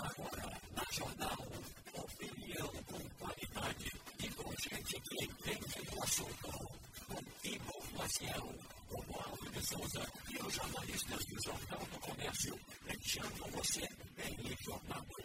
agora na Jornal Opinião com Qualidade e com gente que entende do assunto. Com Timo Maciel, o Mauro de Souza e os jornalistas do Jornal do Comércio deixando você bem informado.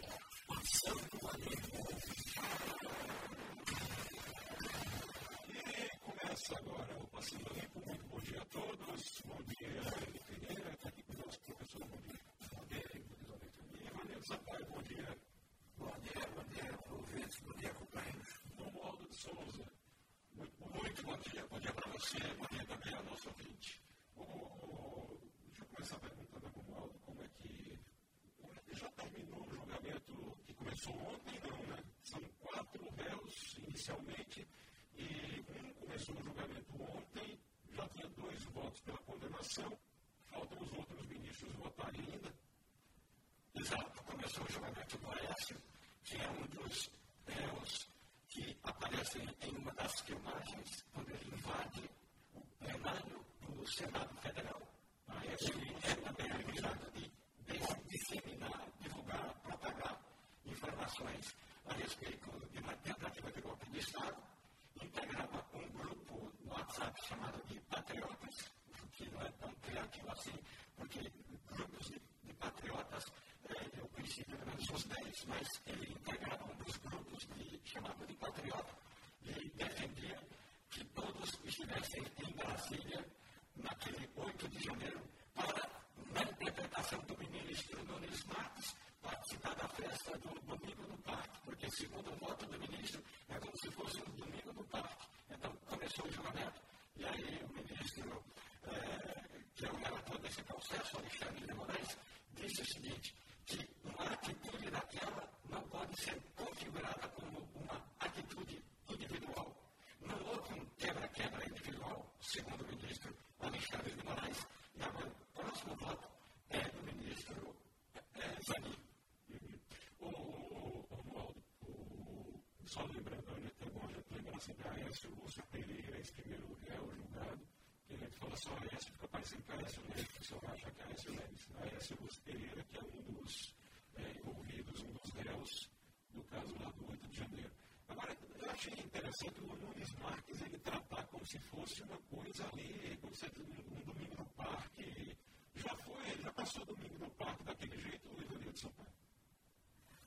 Assim, Aécio Lúcio Pereira, esse primeiro réu julgado, que a gente fala só Aécio, fica parecendo que Aécio Neves, o pessoal acha que é Aécio Neves. Aécio Lúcio Pereira, que é um dos é, envolvidos, um dos réus do caso lá do 8 de janeiro. Agora, eu achei interessante o Nunes Marques ele tratar como se fosse uma coisa ali, como se um, um domingo no parque. Já foi, já passou domingo no parque daquele jeito, o Ivanildo Paulo.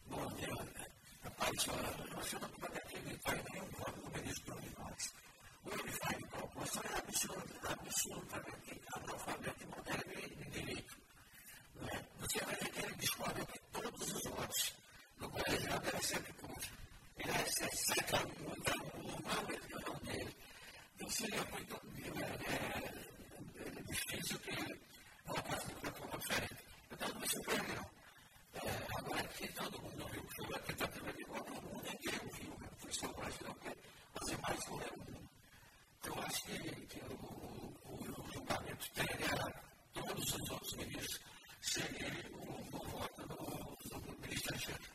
Bom, eu, rapaz, eu que não acreditar em nenhum é absoluta, absolutamente analfabeto moderno e direito. Né? Você vai ver que ele descobre que todos os votos no colegial devem ser públicos. Ele recebe sete alunos, normal ele não dele. Então seria muito é, é, difícil que ele colocasse de uma forma diferente. Então não me surpreendeu. Agora que todo mundo viu que foi a tentativa de voto, o mundo inteiro viu, foi só o Brasil que fazer mais com o mundo. Eu acho que, o, o, julgamento todos os outros ministros serem o, o voto do, do ministro Alexandre.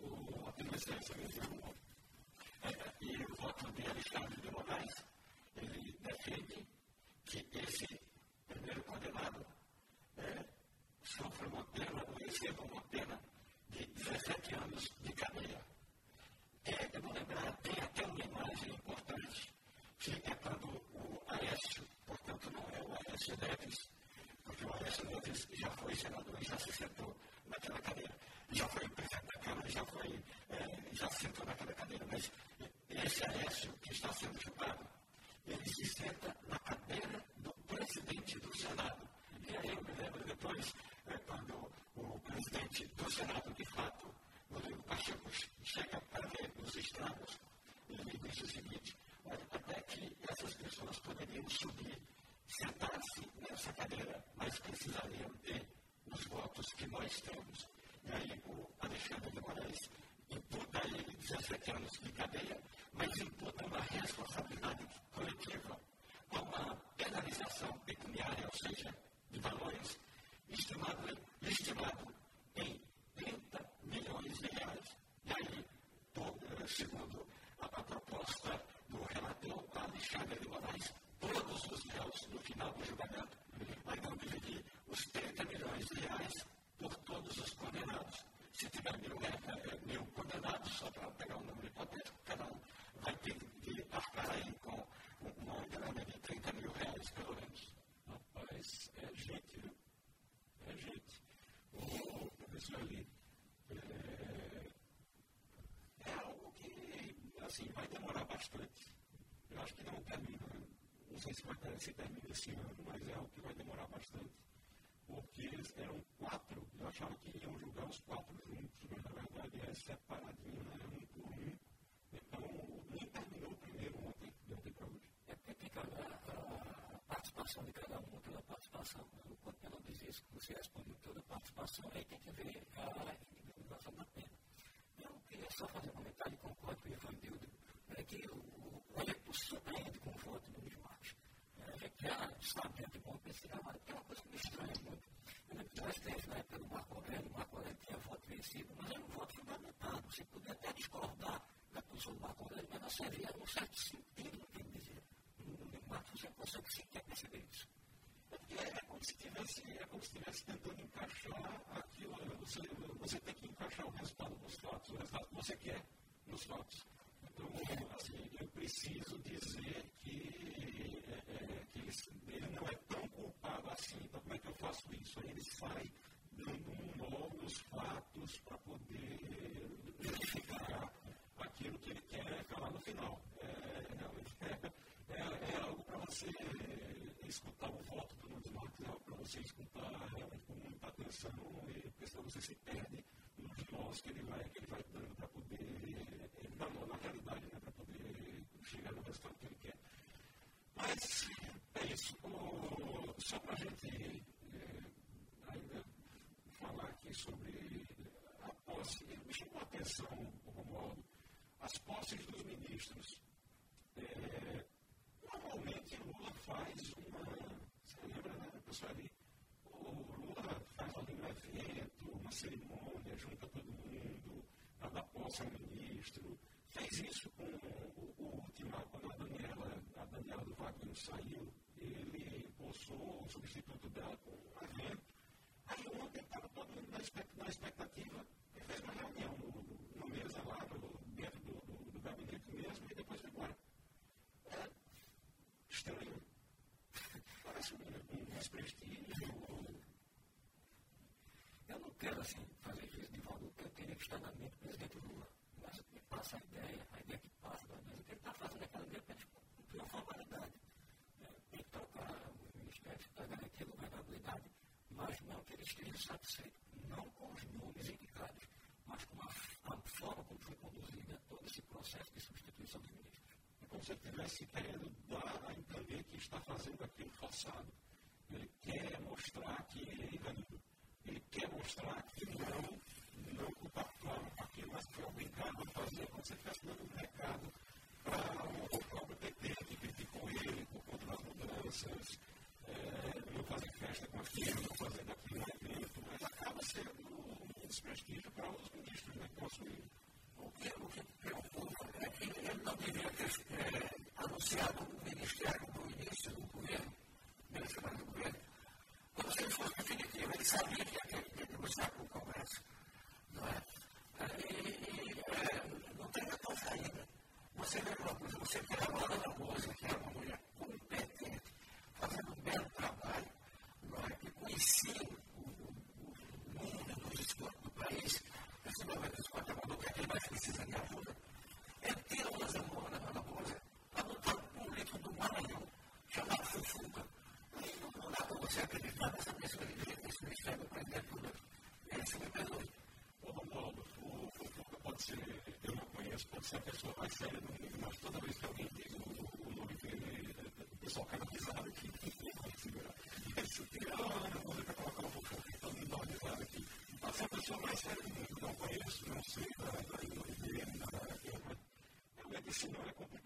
O, a mesmo. É, e o voto de Alexandre de Moraes, ele defende que esse primeiro condenado é, sofra uma pena, ou receba uma pena de 17 anos de cadeia. É, eu vou lembrar, tem até uma imagem importante que é quando o Aécio, portanto não é o Aécio Neves, porque o Aécio Neves já foi senador e já se sentou naquela cadeira. Já foi presidente da Câmara, já foi, é, já se sentou naquela cadeira, mas esse Aécio que está sendo julgado, ele se senta na cadeira do presidente do Senado. E aí eu me lembro depois, é, quando o presidente do Senado, de fato, Rodrigo Pacheco, chega para ver os estragos, ele diz o seguinte, até que essas pessoas poderiam subir, sentar-se nessa cadeira, mas precisariam ter os votos que nós temos. E aí o Alexandre de Moraes imputa a ele 17 anos de cadeia, mas imputa uma responsabilidade coletiva, uma penalização pecuniária, ou seja, de valores, اجتماعكم اجتماعكم أي Eu acho que não termina, não sei se, vai se termina esse ano, mas é algo que vai demorar bastante. Porque eles eram quatro, eu achava que iam julgar os quatro juntos, mas na verdade é separadinho, né? um por um. Então, nem terminou o primeiro ontem, de ontem para hoje. É porque tem que olhar a participação de cada um, toda a participação. Quando ela diz isso, você responde toda a participação, aí tem que ver a individualização da pena. Eu queria só fazer um comentário e concordo com o Ivanildo, é que o, o eleitor surpreende com o voto do Luiz Marques. É, a gente já sabe de bom que esse trabalho, que é uma coisa que me estranha muito. Eu lembro que nós teve na época do Marco Aurélio, o Marco Aurélio tinha voto vencido, mas era um voto fundamentado. Você podia até discordar da posição do Havia um certo sentido no que ele dizia. No Marco você consegue sequer perceber isso. É porque é como se estivesse é como se estivesse tentando encaixar aquilo. Você, você tem que encaixar o resultado dos fatos, o resultado que você quer nos fatos. Então, assim, eu preciso dizer que, é, é, que ele, ele, não é tão culpado assim. Então, como é que eu faço isso? Aí ele sai dando um nó nos fatos para poder verificar aquilo que ele final. É, é, é, é algo para você escutar o voto do Nunes Marques, é algo para você escutar realmente com muita atenção, porque senão você se perde nos nós que ele vai, que ele vai dando para poder, nó na realidade, né, para poder chegar no resultado que ele quer. Mas é isso. O, só para a gente é, ainda falar aqui sobre a posse, me chamou a atenção, as posses dos ministros. É, normalmente Lula faz uma. Você lembra, né? A pessoa ali. O Lula faz ali um evento, uma cerimônia, junta todo mundo, dar posse ao ministro. Fez isso com o, o último, quando a Daniela, a Daniela do Wagner saiu, ele possou o substituto dela com um evento. Aí ontem estava todo mundo na expectativa, ele fez uma reunião no, no mesa lá, no, dentro do, do, do gabinete mesmo, e depois foi embora. É estranho. Parece um, um desprestígio. Eu não quero, assim, fazer juízo de valor, porque eu queria que estar na mente do presidente Lula. Mas me passa a ideia, a ideia que passa, mas o que ele está fazendo é aquela ideia para cumprir uma formalidade. É, tem que trocar o ministério para garantir a governabilidade, mas não que ele esteja satisfeito, não com os nomes indicados, mas com a, a forma como foi conduzida todo esse processo de substituição dos ministros. É como se ele estivesse querendo dar a entender que está fazendo aquilo forçado. Ele quer mostrar que ele ganhou. Ele quer mostrar que não, não compactuava com aquilo, mas foi obrigado a fazer, como se estivesse dando um recado para o próprio PT, que criticou ele por conta das mudanças, é, não fazer festa com aquilo, não fazer daquilo um evento, mas acaba sendo um desprestígio para os ministros né, que possuem. O que, o que preocupa é que ele não deveria ter é, anunciado o ministério no início do governo, nesse final do governo. Quando se ele fosse definitivo, ele sabia que ia ter que negociar com o Congresso. Não é? E, e é, não tem outra saída. Você vê uma coisa, você tem a Ana Raposa, que é uma mulher competente, fazendo um belo trabalho, não é? que conhecia o, o mundo dos esportes do país, esse momento esporte é que mais precisa de ajuda. Ele tira uma zamora na Raposa para lutar público do Maranhão, chamado Fufuca. E não dá para você acreditar nessa pessoa de jeito, esse ministério presidente Lula. Esse me perdoe. Ô, Romualdo, o Fufuca pode ser, eu não conheço, pode ser a pessoa mais séria do mundo, mas toda vez que alguém diz o, nome dele, o pessoal cai na risada aqui. Isso que ah, não vou para colocar o Fufuca, então me dá uma risada aqui. Pode ser a pessoa mais séria do mundo, não conheço, não sei da, da daquilo, mas realmente esse não é complicado,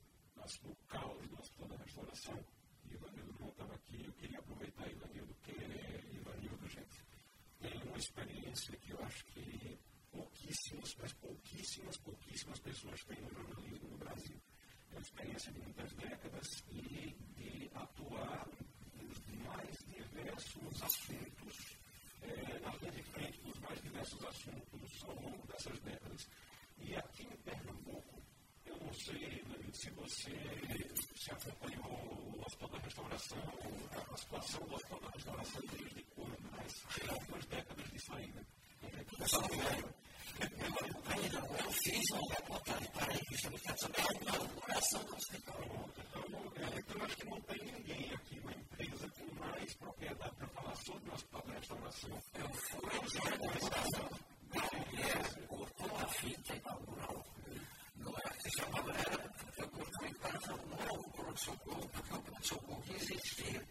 o caos do Hospital da Restauração, e Ivanildo não estava aqui, eu queria aproveitar, Ivanildo, que é, Ivanildo, gente, tem uma experiência que eu acho que pouquíssimas, mas pouquíssimas, pouquíssimas pessoas têm no jornalismo no Brasil. É uma experiência de muitas décadas e de atuar nos mais diversos assuntos é, na linha de frente dos mais diversos assuntos ao longo dessas décadas. E aqui em Pernambuco, eu não sei se você o Restauração, a situação do Hospital da Restauração desde quando, mas tem algumas décadas de saída. Pessoal, eu, eu fiz uma reportagem para isso, eu quero saber a inauguração do hospital. Então, acho que não tem ninguém aqui na empresa com mais propriedade para falar sobre o Hospital da Restauração. Eu fui já na restauração. Gabriel cortou a fita inaugural. Não era que chamava, era, eu cortei para formar o pronto-socorro, pronto-socorro que existia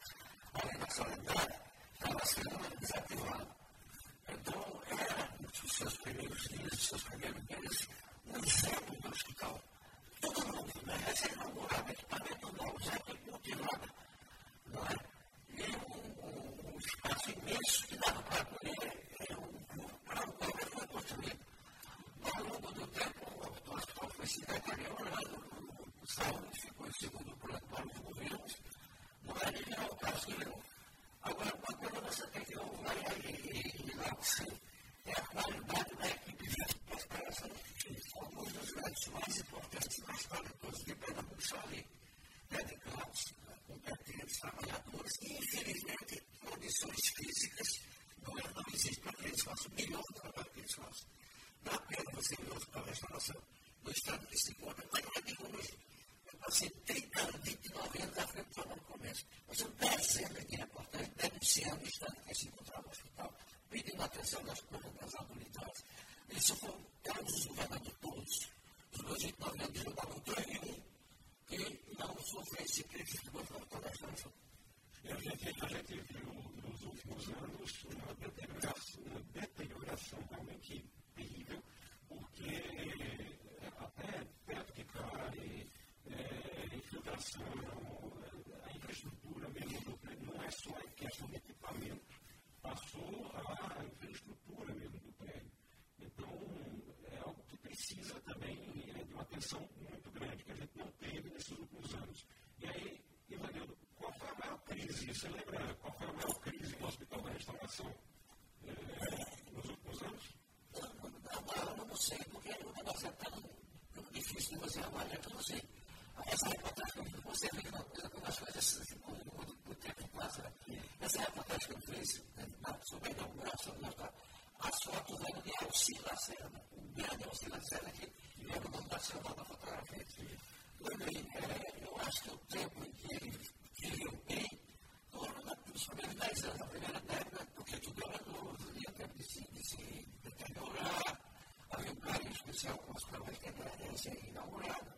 ser inaugurada.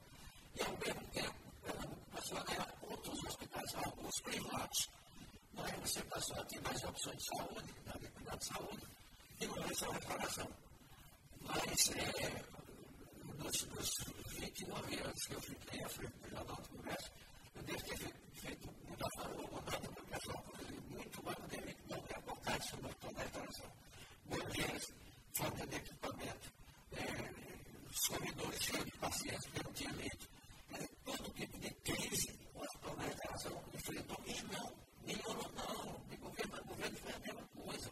E ao mesmo tempo, Pernambuco passou a ganhar outros hospitais, alguns privados. Mas você passou a ter mais opções de saúde, da atividade de saúde, e não é só reparação. Mas, é, nos, nos 29 anos que eu fiquei à frente do Jornal do Congresso, eu devo ter feito muita mandado para o pessoal muito acadêmico, não reportagem sobre toda a restauração. Mulheres, falta de equipamento, é, corredores cheios de pacientes que eu não tinha leito. É, todo tipo de crise o hospital da restauração enfrentou e não, nenhuma não, de governo a governo foi a mesma coisa.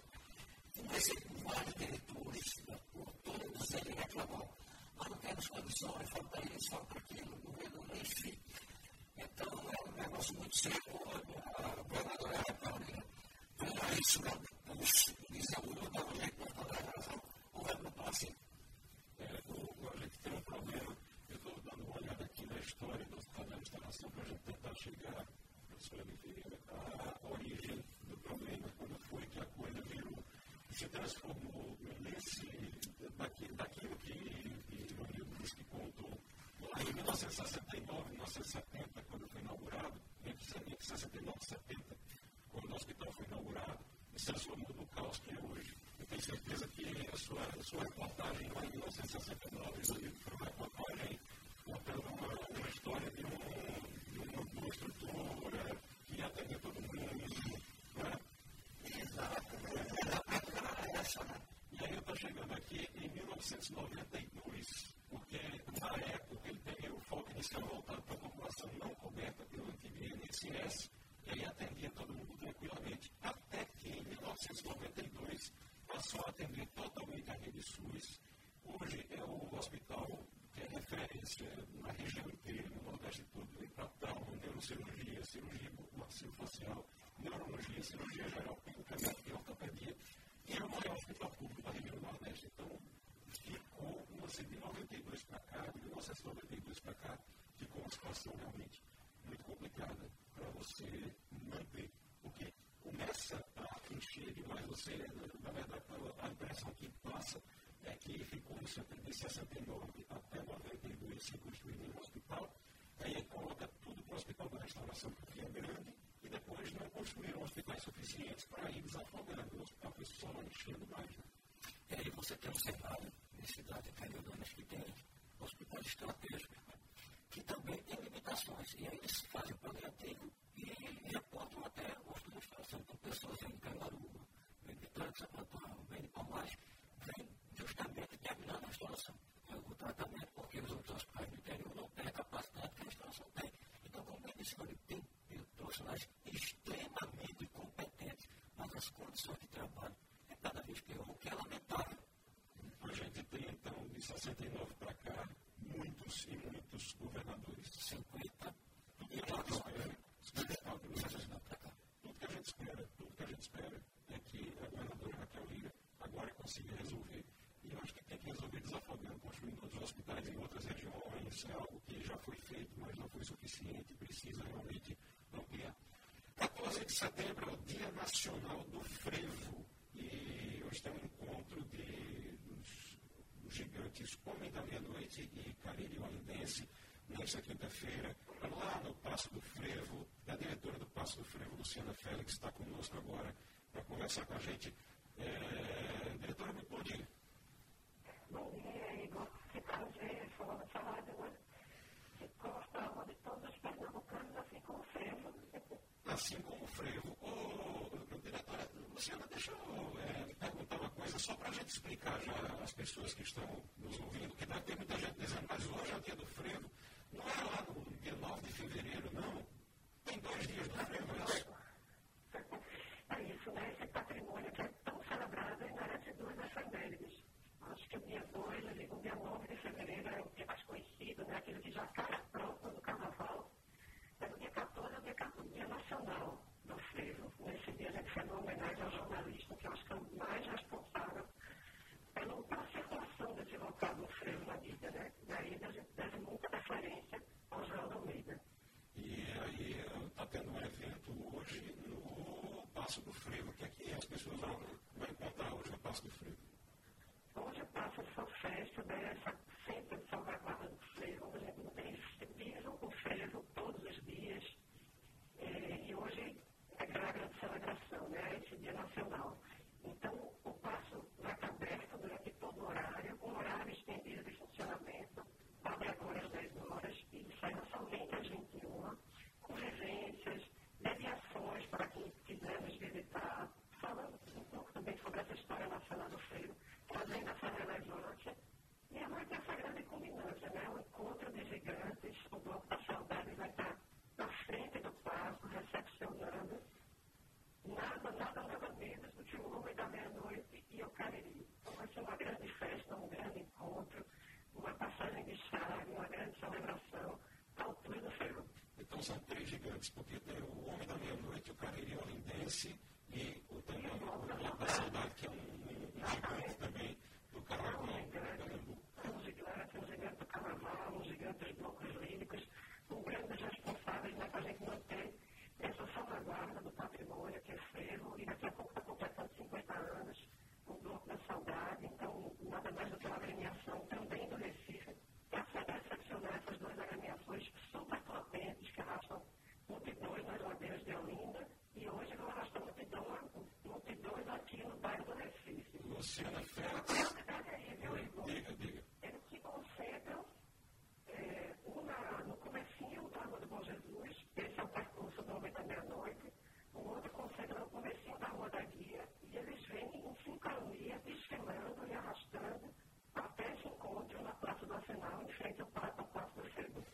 Comecei com vários diretores, por todos eles reclamou. Nós não temos condições, falta isso, falta aquilo, o governo, enfim. Então, é um negócio muito sério. A governadora era Paulina, para isso, né? Puxa, dizer, o não dá um jeito para falar a razão, o governo não está assim. A gente tem um problema, eu estou dando uma olhada aqui na história do hospital instalação para a gente tentar chegar, professora Ferreira, à origem do problema, quando foi que a coisa virou, se transformou nesse, daqui, daquilo que, o Rio disse que contou em 1969, 1970, quando foi inaugurado, entre 69 e 70, quando o hospital foi inaugurado, se transformou no caos que é hoje. Eu tenho certeza que a sua, a sua reportagem lá em 1969 foi uma reportagem contando uma, uma história de, um, 1992, porque na época ele tem o foco inicial voltado para a população não coberta pelo antigo INSS, e aí atendia todo mundo tranquilamente. Até que em 1992 passou a atender totalmente a rede SUS. Hoje é o hospital que referência na região inteira, no Nordeste todo, para trauma, neurocirurgia, cirurgia maxilofacial, neurologia, cirurgia geral, e ortopedia. E é o maior hospital público da região Nordeste. Então, ficou, assim, de 92 para cá, de 1992 para cá, ficou uma situação realmente muito complicada para você manter. Porque começa a encher demais você, na verdade, a impressão que passa é que ficou de 69 até 92 se construindo um hospital, aí coloca tudo para o hospital da restauração, porque é grande, e depois não construíram hospitais suficientes para ir desafogando. O hospital foi só enchendo mais. Né? E aí você tem um cenário de cidade interiorana que tem hospitais estratégicos, que também tem limitações. E aí eles fazem o paliativo e reportam até o hospital de restauração. Então, pessoas em Cangaruba, vem de Vitória de Sapatão, vem de Palmares, vem justamente terminando a restauração. É o tratamento, porque os outros hospitais do interior não têm a capacidade que a restauração tem. Então, como bem disse, tem profissionais extremamente competentes, mas as condições de trabalho é cada vez pior, o que é lamentável. A gente tem, então, de 69 para cá, muitos e muitos governadores. 50 tudo que a gente espera. 59 para cá. Tudo que a gente espera, tudo que a gente espera é que a governadora Raquel Lira agora consiga resolver. E eu acho que tem que resolver desafogando, construindo outros hospitais em outras regiões, é algo que já foi feito, mas não foi suficiente, precisa realmente ampliar. 14 de setembro é o Dia Nacional do Frevo. E hoje tem um dos gigantes Homem da Meia-Noite e Carilho Olindense, nesta quinta-feira, lá no Passo do Frevo. A diretora do Passo do Frevo, Luciana Félix, está conosco agora para conversar com a gente. É, diretora, muito bom dia. Bom dia, Igor. Que prazer falar de uma que gostava de todos os pernambucanos, assim como o Frevo. Assim como o Frevo. Ô, diretora, Luciana, deixa eu coisa, só para a gente explicar já às pessoas que estão nos ouvindo, que deve ter muita gente dizendo, mas hoje é o dia do Frevo. Não é lá no dia 9 de fevereiro, não. Tem dois dias do Frevo, é isso? referência ao Joel Almeida. E aí está tendo um evento hoje no Passo do Frevo, que aqui as pessoas vão, vão encontrar hoje no Passo do Frevo. Olindense e o, também o Bloco da Saudade, que é um, um, um gigante também do Carnaval. Um gigante, um gigante do Carnaval, um gigante dos blocos líricos, um grandes responsáveis né, para a gente manter essa salvaguarda do patrimônio que é ferro, e daqui a pouco está completando 50 anos, o Bloco da Saudade, então nada mais do que uma agremiação também do Recife, para recepcionar essas duas agremiações super potentes que arrastam multidões nas ladeiras de Olinda e hoje vão arrastar multidões, multidões aqui no bairro do Recife. Luciana Félix. Diga, diga. Eles se concentram é, uma no comecinho da Rua do Bom Jesus, esse é o percurso do Homem da Meia-Noite, o outro concentra no comecinho da Rua da Guia, e eles vêm em sincronia, desfilando e arrastando até se encontram na Praça do Arsenal, em frente ao Passo do Frevo.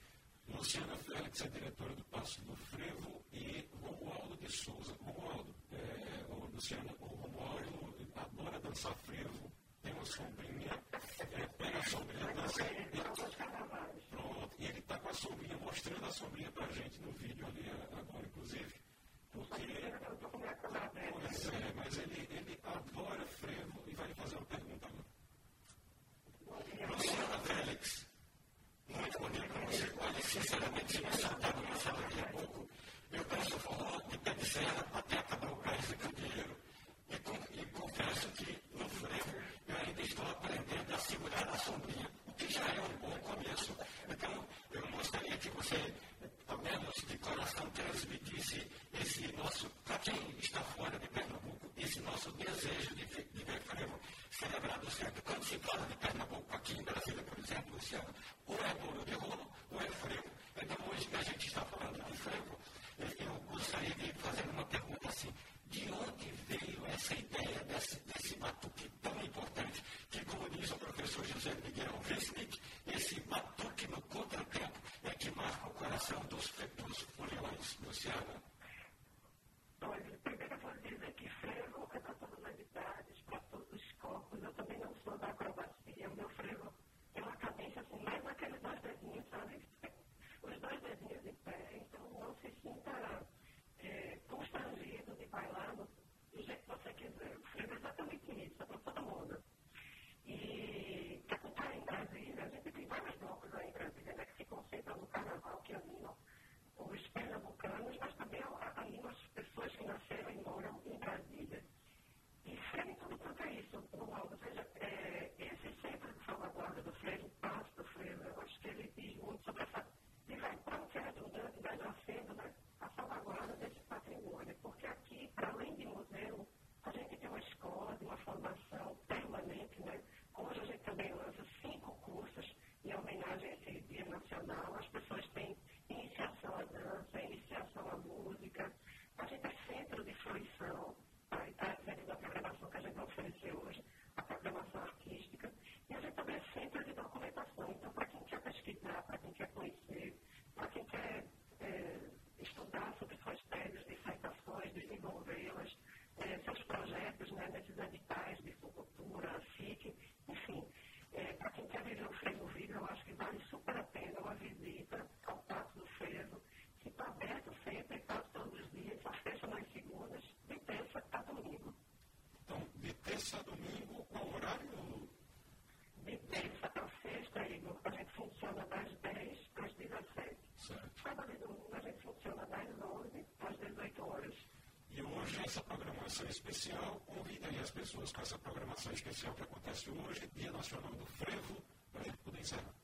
É diretora do Passo do Frevo e Romualdo de Souza. Romualdo, é, o Luciana, o Romualdo adora dançar frevo, tem uma sombrinha, é, pega a sombrinha, dança. Pronto, e ele está com a sombrinha, mostrando a sombrinha para a gente no vídeo ali agora, inclusive. Porque. Pois é, mas ele, ele adora frevo e vai fazer uma pergunta agora. Luciana Félix, muito bonito para você. Olha, sinceramente, se você está numa sala daqui a pouco, eu peço forró de shall programação especial aí as pessoas com essa programação especial que acontece hoje, Dia Nacional do Frevo, para a gente poder encerrar.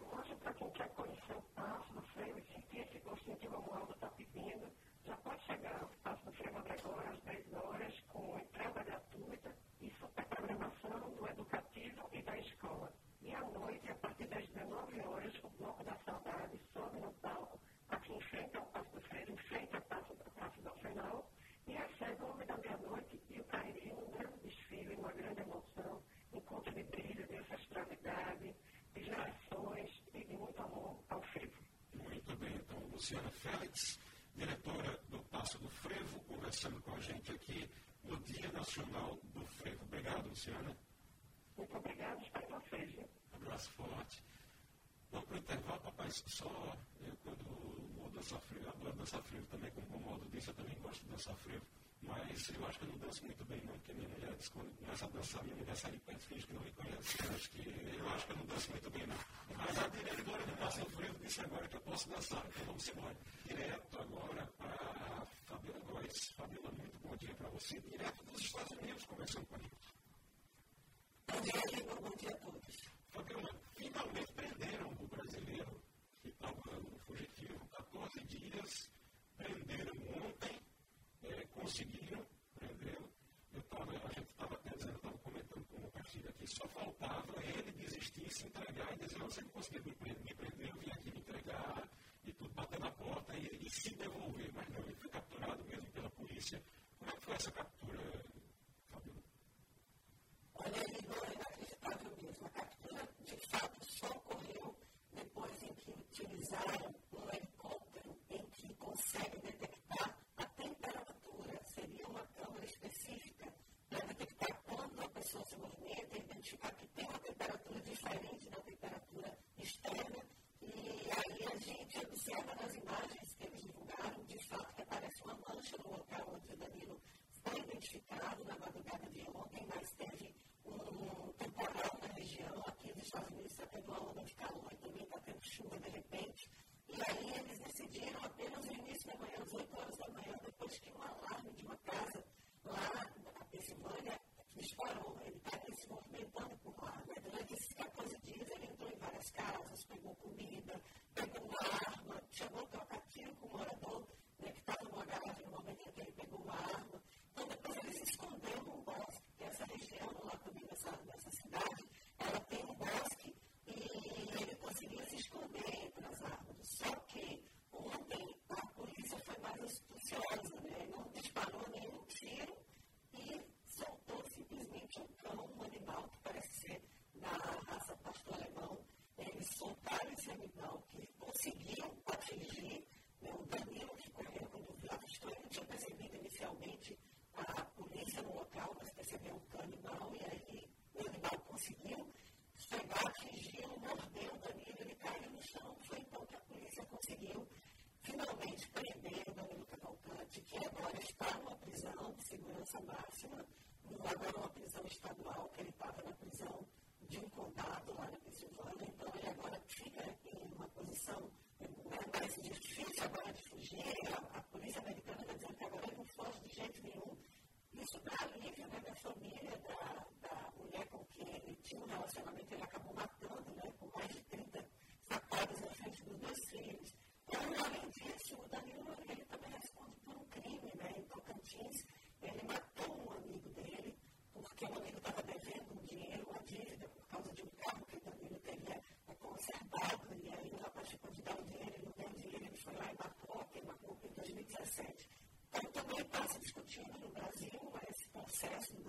Hoje, para quem quer conhecer o Passo do Frevo e sentir esse gostinho que o Romualdo está pedindo, já pode chegar ao Passo do Frevo agora às 10 horas, com entrada gratuita e super programação do educativo e da escola. E à noite, a partir das 19 horas, o Bloco da Saudade sobe no palco, aqui em frente ao Passo do Frevo, em frente ao Passo, Passo do Final, e recebe o Homem da Meia-Noite e o Cariri num grande desfile, uma grande emoção, encontro de brilho, de ancestralidade, de gerações e de muito amor ao frevo. Muito bem, então, Luciana Félix, diretora do Passo do Frevo, conversando com a gente aqui no Dia Nacional do Frevo. Obrigado, Luciana. Muito obrigado, espero vocês. Um abraço forte. Vamos para o intervalo, papai. Só eu, quando vou dançar frevo, adoro dançar frevo também, como o modo disse, eu também gosto de dançar frevo. Mas eu acho que eu não danço muito bem, não, porque minha mulher disse quando começa a dançar, minha mulher sai de perto, finge que não me conhece. Eu acho que, eu acho que eu não danço muito bem, não. Mas a diretora do Passa Frevo disse agora que eu posso dançar, então vamos embora. Direto agora para Fabiola Góes. Fabiola, muito bom dia para você, direto dos Estados Unidos, conversando com a gente. Bom dia, bom dia a todos. Fabiola, finalmente prenderam o brasileiro que estava no fugitivo 14 dias, prenderam ontem, é, conseguiram prendê-lo. Eu a estava até dizendo, estava comentando com o Castilho aqui, só faltava ele desistir, se entregar e dizer, se ele conseguir me prender, eu vim aqui me entregar e tudo, bater na porta e, e se devolver. Mas não, ele foi capturado mesmo pela polícia. Como é que foi essa captura, Fabiola? Olha, Igor, é inacreditável mesmo. A captura, de fato, só ocorreu depois em que utilizaram um helicóptero em que consegue detectar a temperatura. Seria uma câmera específica para detectar quando a pessoa se movimenta, identificar que tem uma temperatura diferente da temperatura externa. E aí a gente observa nas imagens que eles divulgaram, de fato, que aparece uma mancha no local onde o Danilo foi identificado na madrugada de ontem, mas teve um temporal na região, aqui nos Estados Unidos está tendo uma onda de calor e também está tendo chuva de serás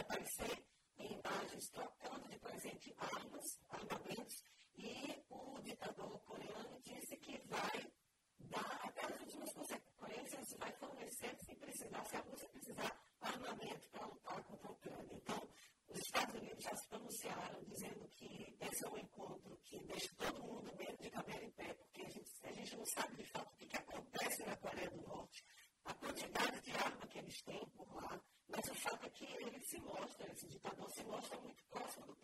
aparecer em imagens trocando de presente armas, armamentos, e o ditador coreano disse que vai dar até as últimas consequências, vai fornecer, se precisar, se a Rússia precisar, armamento para lutar contra a Ucrânia. Então, os Estados Unidos já se pronunciaram dizendo que esse é um encontro que deixa todo mundo meio de cabelo em pé, porque a gente, a gente não sabe de fato o que, que acontece na Coreia do Norte, a quantidade de arma que eles têm por lá, mas o fato é que ele se mostra, esse ditador se mostra muito próximo do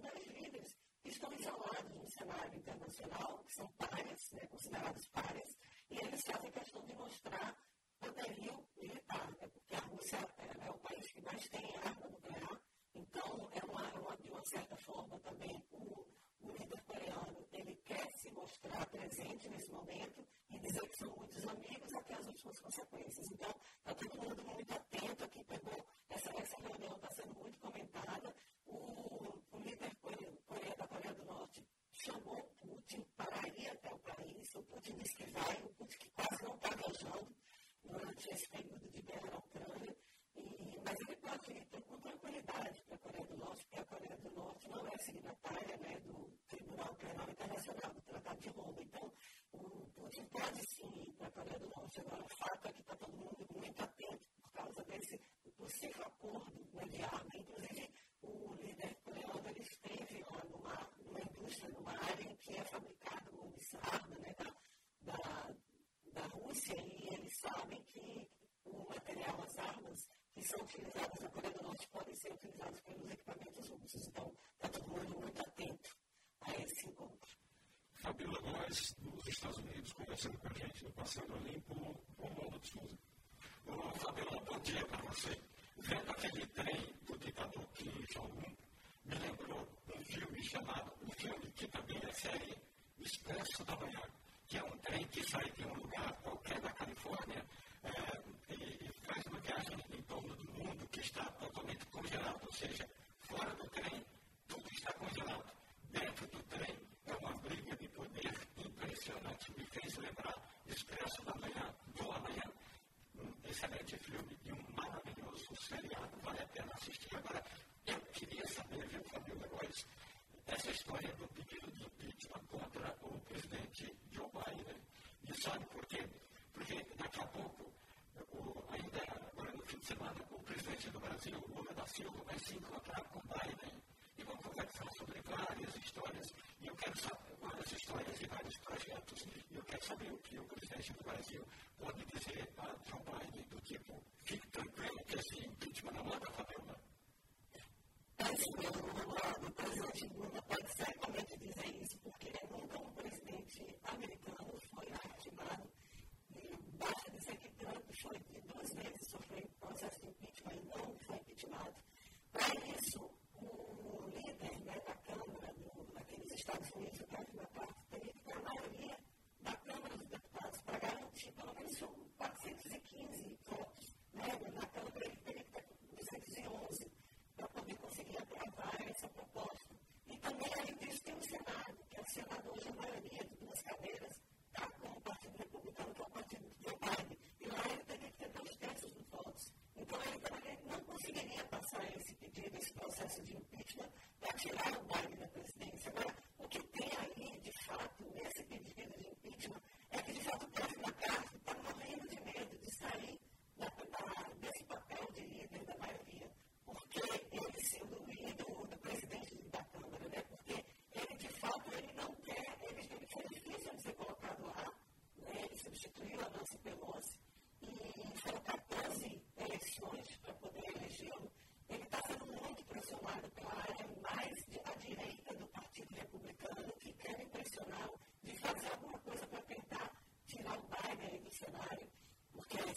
Dois líderes que estão isolados no cenário internacional, que são pares, né, considerados pares, e eles fazem questão de mostrar poderio militar, né, porque a Rússia é, é o país que mais tem arma nuclear, então é uma, é uma de uma certa forma também o, o líder coreano ele quer se mostrar presente nesse momento e dizer que são muitos amigos até as últimas consequências. Então, está todo mundo muito atento aqui, pegou, essa, essa reunião está sendo muito comentada. O, o líder Coreia, da Coreia do Norte chamou o Putin para ir até o país. O Putin disse que vai, o Putin que quase não está viajando durante esse período de guerra na Ucrânia. E, mas ele pode ir com tranquilidade para a Coreia do Norte, porque a Coreia do Norte não é signatária né, do Tribunal Penal Internacional, do Tratado de Roma. Então, o Putin pode sim ir para a Coreia do Norte. Agora, o fato é que está todo mundo muito atento por causa desse possível acordo né, de arma. Inclusive, o líder coreano ele esteve lá numa, numa indústria, numa área em que é fabricado munição, arma né, da, da, da Rússia, e eles sabem que o material, as armas que são utilizadas na Coreia do Norte podem ser utilizadas pelos equipamentos russos. Então, está todo mundo muito atento a esse encontro. Fabíola, nós, dos Estados Unidos, conversando com a gente no Passando Limpo, o Romualdo de Souza. Ô, Fabíola, bom dia para você. Vendo aquele trem do ditador Kim Jong-un, me lembrou um filme chamado, um filme que também é série Expresso da Manhã, que é um trem que sai de um lugar qualquer da Califórnia é, e faz uma viagem em torno do mundo que está totalmente congelado, ou seja, fora do trem, tudo está congelado. Dentro do trem é uma briga de poder impressionante. Me fez lembrar Expresso da Manhã, do Amanhã. Um excelente filme e um maravilhoso seriado, vale a pena assistir. Agora, eu queria saber, viu, Fabio Heróis, essa história do pedido de impeachment contra o presidente Joe Biden. E sabe por quê? Porque daqui a pouco, o, ainda agora no fim de semana, o presidente do Brasil, Lula da Silva, vai se encontrar com Biden e vão conversar sobre várias histórias. E eu quero saber várias histórias e vários projetos. E eu quero saber o que o presidente do Brasil pode dizer a Joe Biden, do tipo, fique tranquilo que esse impeachment não manda Fabiola. É isso mesmo, Romualdo. O presidente Lula certamente dizer isso, porque nunca um presidente americano relacionado hoje maioria de duas cadeiras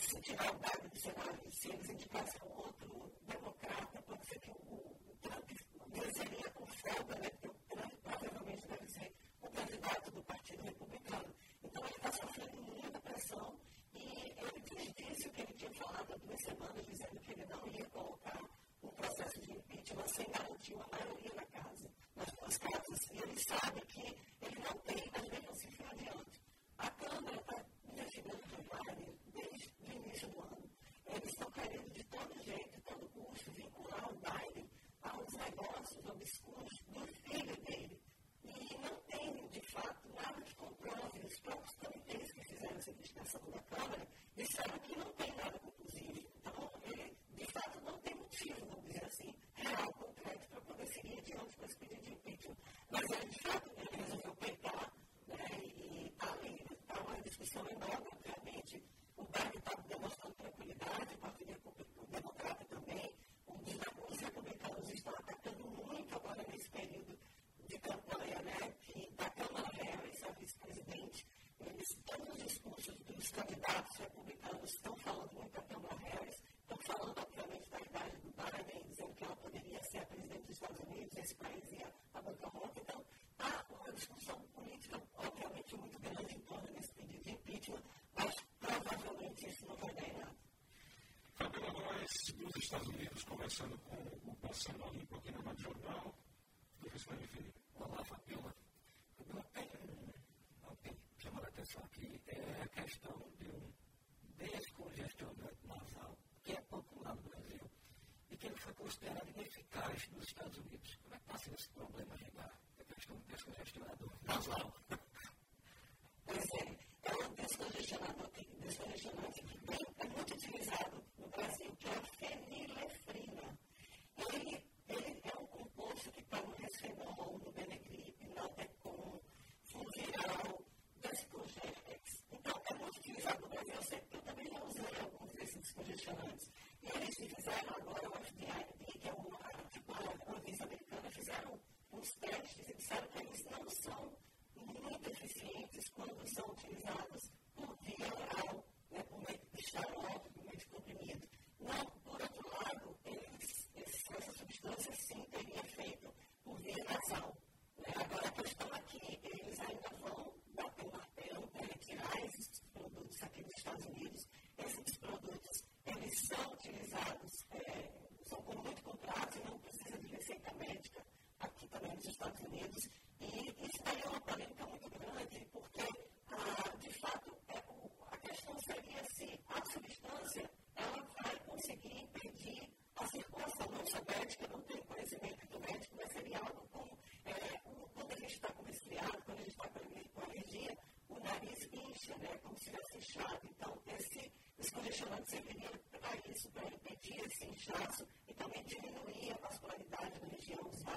incentivar o bairro do seu lado, se eles Estados Unidos, conversando com o Marcelo Olimpo aqui na Rádio Jornal, do podem ver.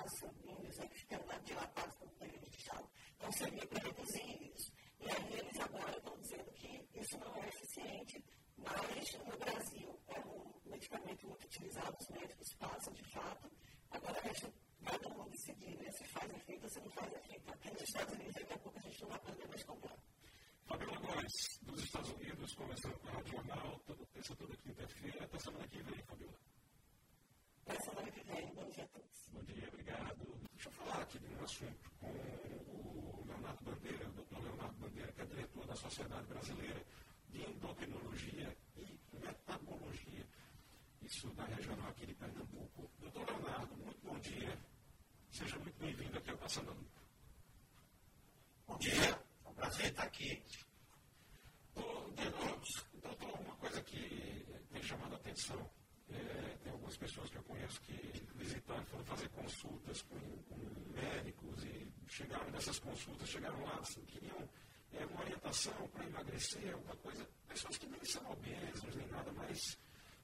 Awesome. assunto com o Leonardo Bandeira, o doutor Leonardo Bandeira, que é diretor da Sociedade Brasileira de Endocrinologia. consultas chegaram lá, assim, queriam é, uma orientação para emagrecer, alguma coisa. Pessoas que nem são obesas, nem nada, mas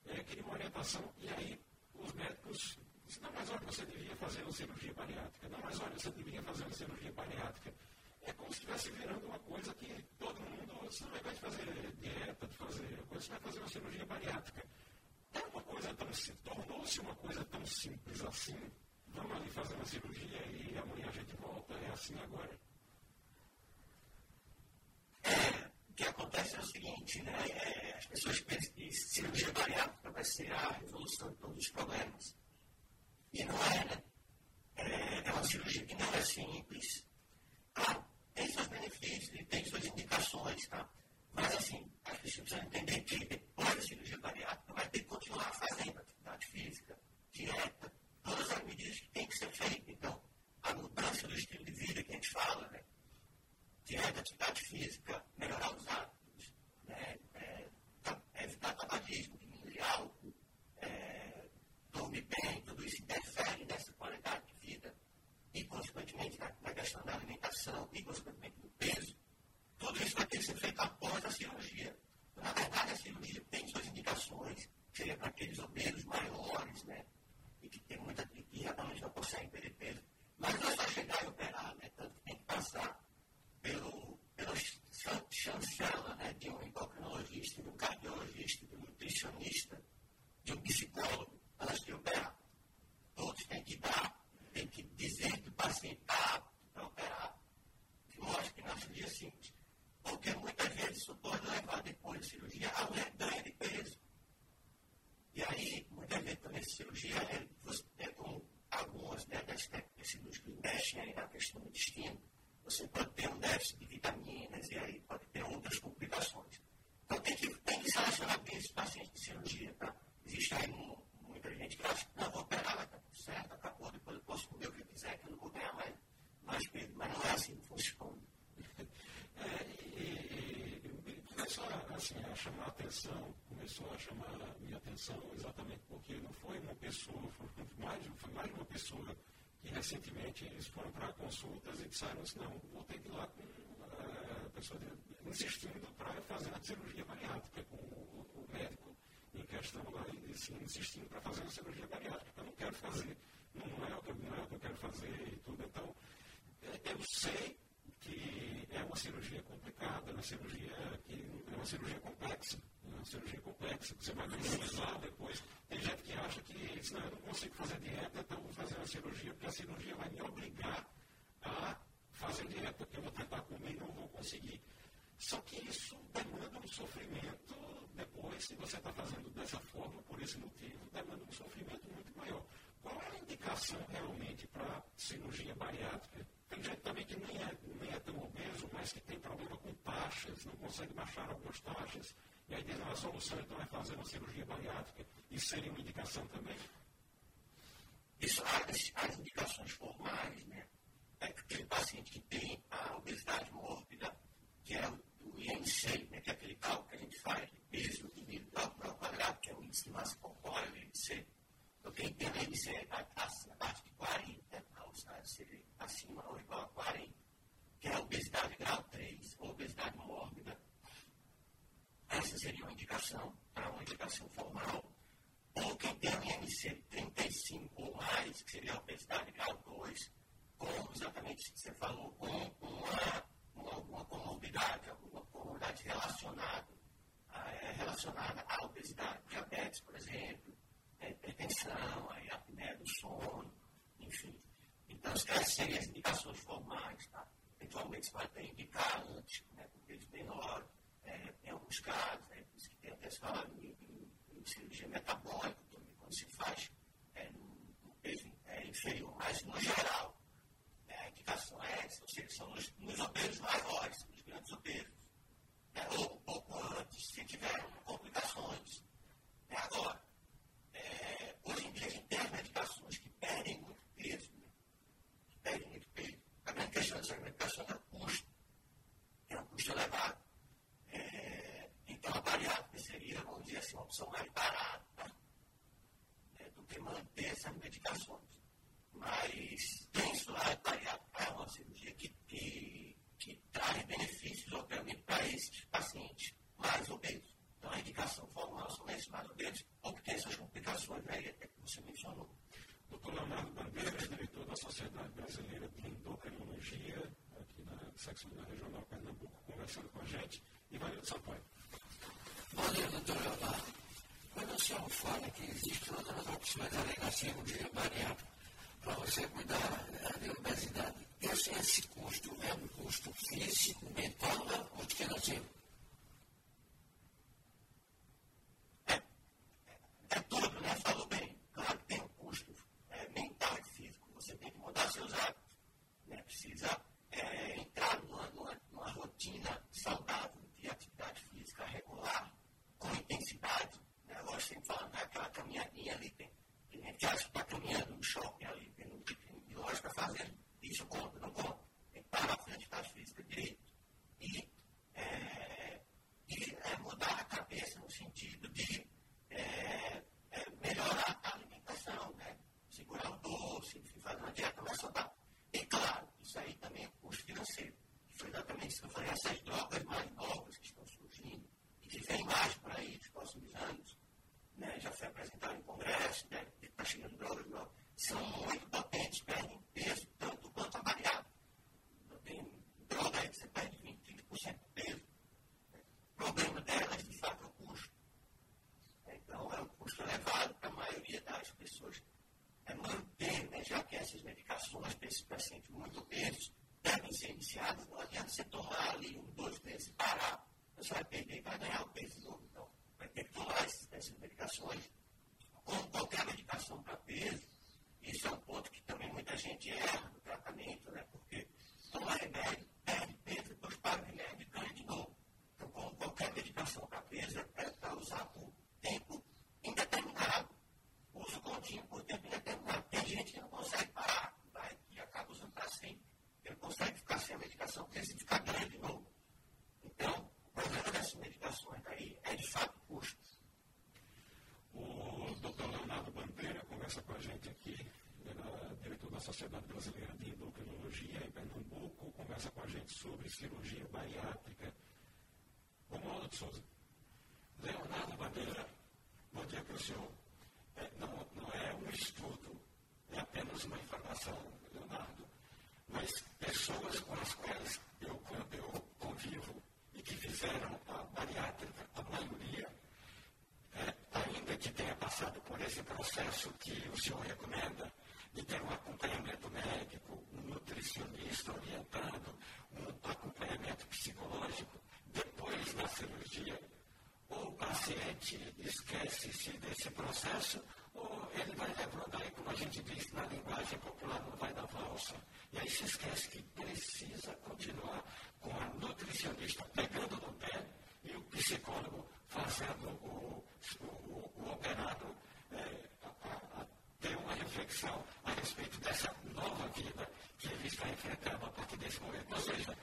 é, queriam uma orientação. E aí os médicos disseram, não, mas olha, você devia fazer uma cirurgia bariátrica. Não, mas olha, você deveria fazer uma cirurgia bariátrica. É como se estivesse virando uma coisa que todo mundo, você não vai fazer dieta, de fazer coisa, você vai fazer uma cirurgia bariátrica. É uma coisa tão tornou-se uma coisa tão simples assim. Vamos ali fazer uma cirurgia e amanhã a gente volta, é assim agora. o que acontece é o seguinte, né? É, as pessoas pensam que cirurgia bariátrica vai ser a resolução de todos os problemas. E não é, né? É, é, uma cirurgia que não é simples. Claro, tem seus benefícios e tem suas indicações, tá? Mas, assim, as pessoas precisam entender que depois da cirurgia bariátrica vai ter que continuar fazendo atividade física, dieta, todas as medidas que têm que ser feitas. Então, a mudança do estilo de vida que a gente fala, né? Dieta, atividade física, melhor a chamar atenção, começou a chamar a minha atenção exatamente porque não foi uma pessoa, foi mais, foi mais uma pessoa que recentemente eles foram para consultas e disseram assim, não, vou ter que ir lá com a pessoa insistindo para fazer a cirurgia bariátrica, com o, o médico em questão lá, e insistindo para fazer a cirurgia bariátrica. Eu não quero fazer, não é o que, não é o que eu quero fazer e tudo. Então, eu sei que é uma cirurgia complicada, é uma cirurgia que é uma cirurgia complexa, é uma cirurgia depois. Tem gente que acha que não, eu não consigo fazer dieta, então vou fazer uma cirurgia, porque a cirurgia vai me obrigar a fazer dieta, porque eu vou tentar comer e não vou conseguir. Só que isso demanda um sofrimento depois, se você está fazendo dessa forma, por esse motivo, demanda um sofrimento muito maior. Qual é a indicação realmente para cirurgia bariátrica? Tem gente também que nem é, nem é tão obeso, mas que tem problema com taxas, não consegue baixar algumas taxas. E aí diz, a solução então é fazer uma cirurgia bariátrica. Isso seria uma indicação também? Isso, as, as indicações formais, né? É que aquele paciente que tem a obesidade mórbida, que é o, o IMC, né? que é aquele cálculo que a gente faz de peso individual para o quadrado, que é o índice de massa corpórea, o IMC. Então, quem tem o IMC abaixo de 40, seria acima ou igual a 40, que é a obesidade grau 3, ou obesidade mórbida. Essa seria uma indicação, para uma indicação formal. Ou quem tem um IMC 35 ou mais, que seria a obesidade grau 2, com exatamente o que você falou, com uma, uma, alguma comorbidade, alguma comorbidade relacionada, é, relacionada à obesidade, diabetes, por exemplo, é, hipertensão, a apneia do sono, enfim. Então, essas seriam as indicações formais, tá? Eventualmente, você vai ter indicar antes, né, com peso menor, é, em alguns casos, né, por isso que tem até se falado em, em, em, cirurgia metabólica, também, quando se faz é, no, peso é, inferior. Mas, no geral, né, a indicação é essa, ou seja, são nos, nos obesos maiores, nos grandes obesos. Né, ou um pouco antes, se tiver complicações. É agora, é, hoje em dia, a gente tem as medicações que perdem muito peso, né, que perdem muito peso. A grande questão dessa medicação é o custo. É um custo elevado. É, então, a bariátrica seria, vamos dizer assim, uma opção mais barata né, do que manter essas medicações. Mas, penso lá, a bariátrica é uma cirurgia que, que, que traz benefícios, obviamente, para esses pacientes mais obesos. Então, a indicação formal são esses mais obesos, ou que tem essas complicações aí, até que você mencionou. Doutor Leonardo Bandeira, diretor da Sociedade Brasileira de Endocrinologia, aqui na secção da Regional Pernambuco, conversando com a gente. E Ivanildo Sampaio. Bom dia, doutor Leonardo. Quando o senhor fala que existem outras opções além da cirurgia bariátrica para você cuidar da obesidade, esse, esse custo é um custo físico, mental ou financeiro? gosto sempre de falar caminhadinha ali. Tem, tem gente que acha que está caminhando no shopping ali, tem um tipo de para fazer. Isso conta, não conta. Tem que parar atividade física direito. E, é, e é, mudar a cabeça no sentido de é, é melhorar a alimentação, né? segurar o doce, fazer uma dieta mais saudável. E claro, isso aí também é custo financeiro. Foi exatamente isso que eu falei, essas drogas mais novas que estão surgindo e que vem mais para aí nos próximos anos, né, já foi apresentado em congresso, né, e está chegando para aula são muito potentes, perdem né, peso tanto quanto a variável. Então, tem droga aí que você perde 20, 30% de peso. O problema delas, de fato, é o custo. Então, é um custo elevado para a maioria das pessoas. É manter, né, já que essas medicações para esses pacientes muito pesos, devem ser iniciadas, não adianta você tomar ali um, dois meses e parar. Você vai perder, vai ganhar o peso novo. Então, como qualquer medicação para peso, isso é um ponto que também muita gente erra no tratamento, né? Porque toma remédio, perde peso, depois para o remédio e ganha de novo. Então, como qualquer medicação para peso, é para usar por tempo indeterminado. Uso contínuo por tempo indeterminado. Tem gente que não consegue parar, vai e acaba usando para sempre. Ele consegue ficar sem a medicação, porque se ficar ganha de novo. Então, o problema dessas medicações aí é de fato custo. O doutor Leonardo Bandeira conversa com a gente aqui, é diretor da Sociedade Brasileira de Endocrinologia em Pernambuco, conversa com a gente sobre cirurgia bariátrica. Romualdo de Souza. Leonardo Bandeira, bom dia para o senhor. É, não, não é um estudo, é apenas uma informação, Leonardo, mas pessoas com as quais eu, eu convivo e que fizeram bariátrica, a maioria, é, ainda que tenha passado por esse processo que o senhor recomenda, de ter um acompanhamento médico, um nutricionista orientado, um acompanhamento psicológico, depois da cirurgia, ou o paciente esquece-se desse processo, ou ele vai levando aí, como a gente diz na linguagem popular, não vai dar valsa. E aí se esquece que precisa continuar com a nutricionista pegando no psicólogo fazendo o, o, o operado é, a, a ter uma reflexão a respeito dessa nova vida que ele está enfrentando a partir desse momento. Ou seja,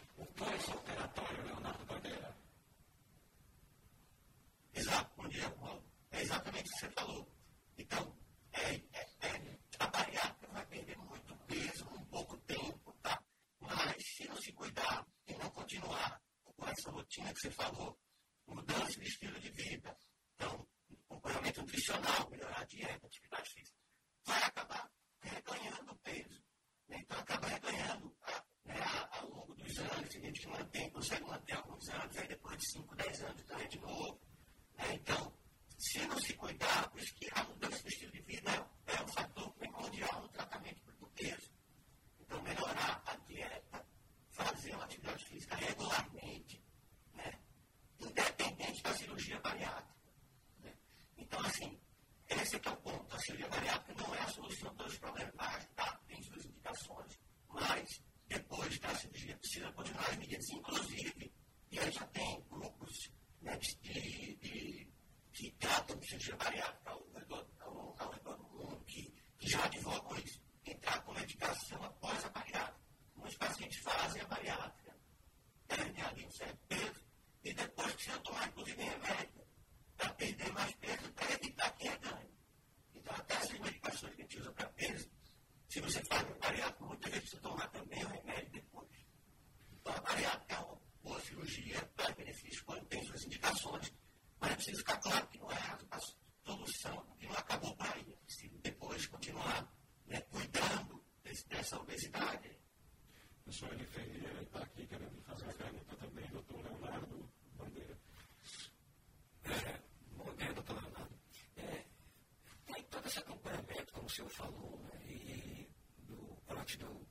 como o senhor falou, né, e do, antes do,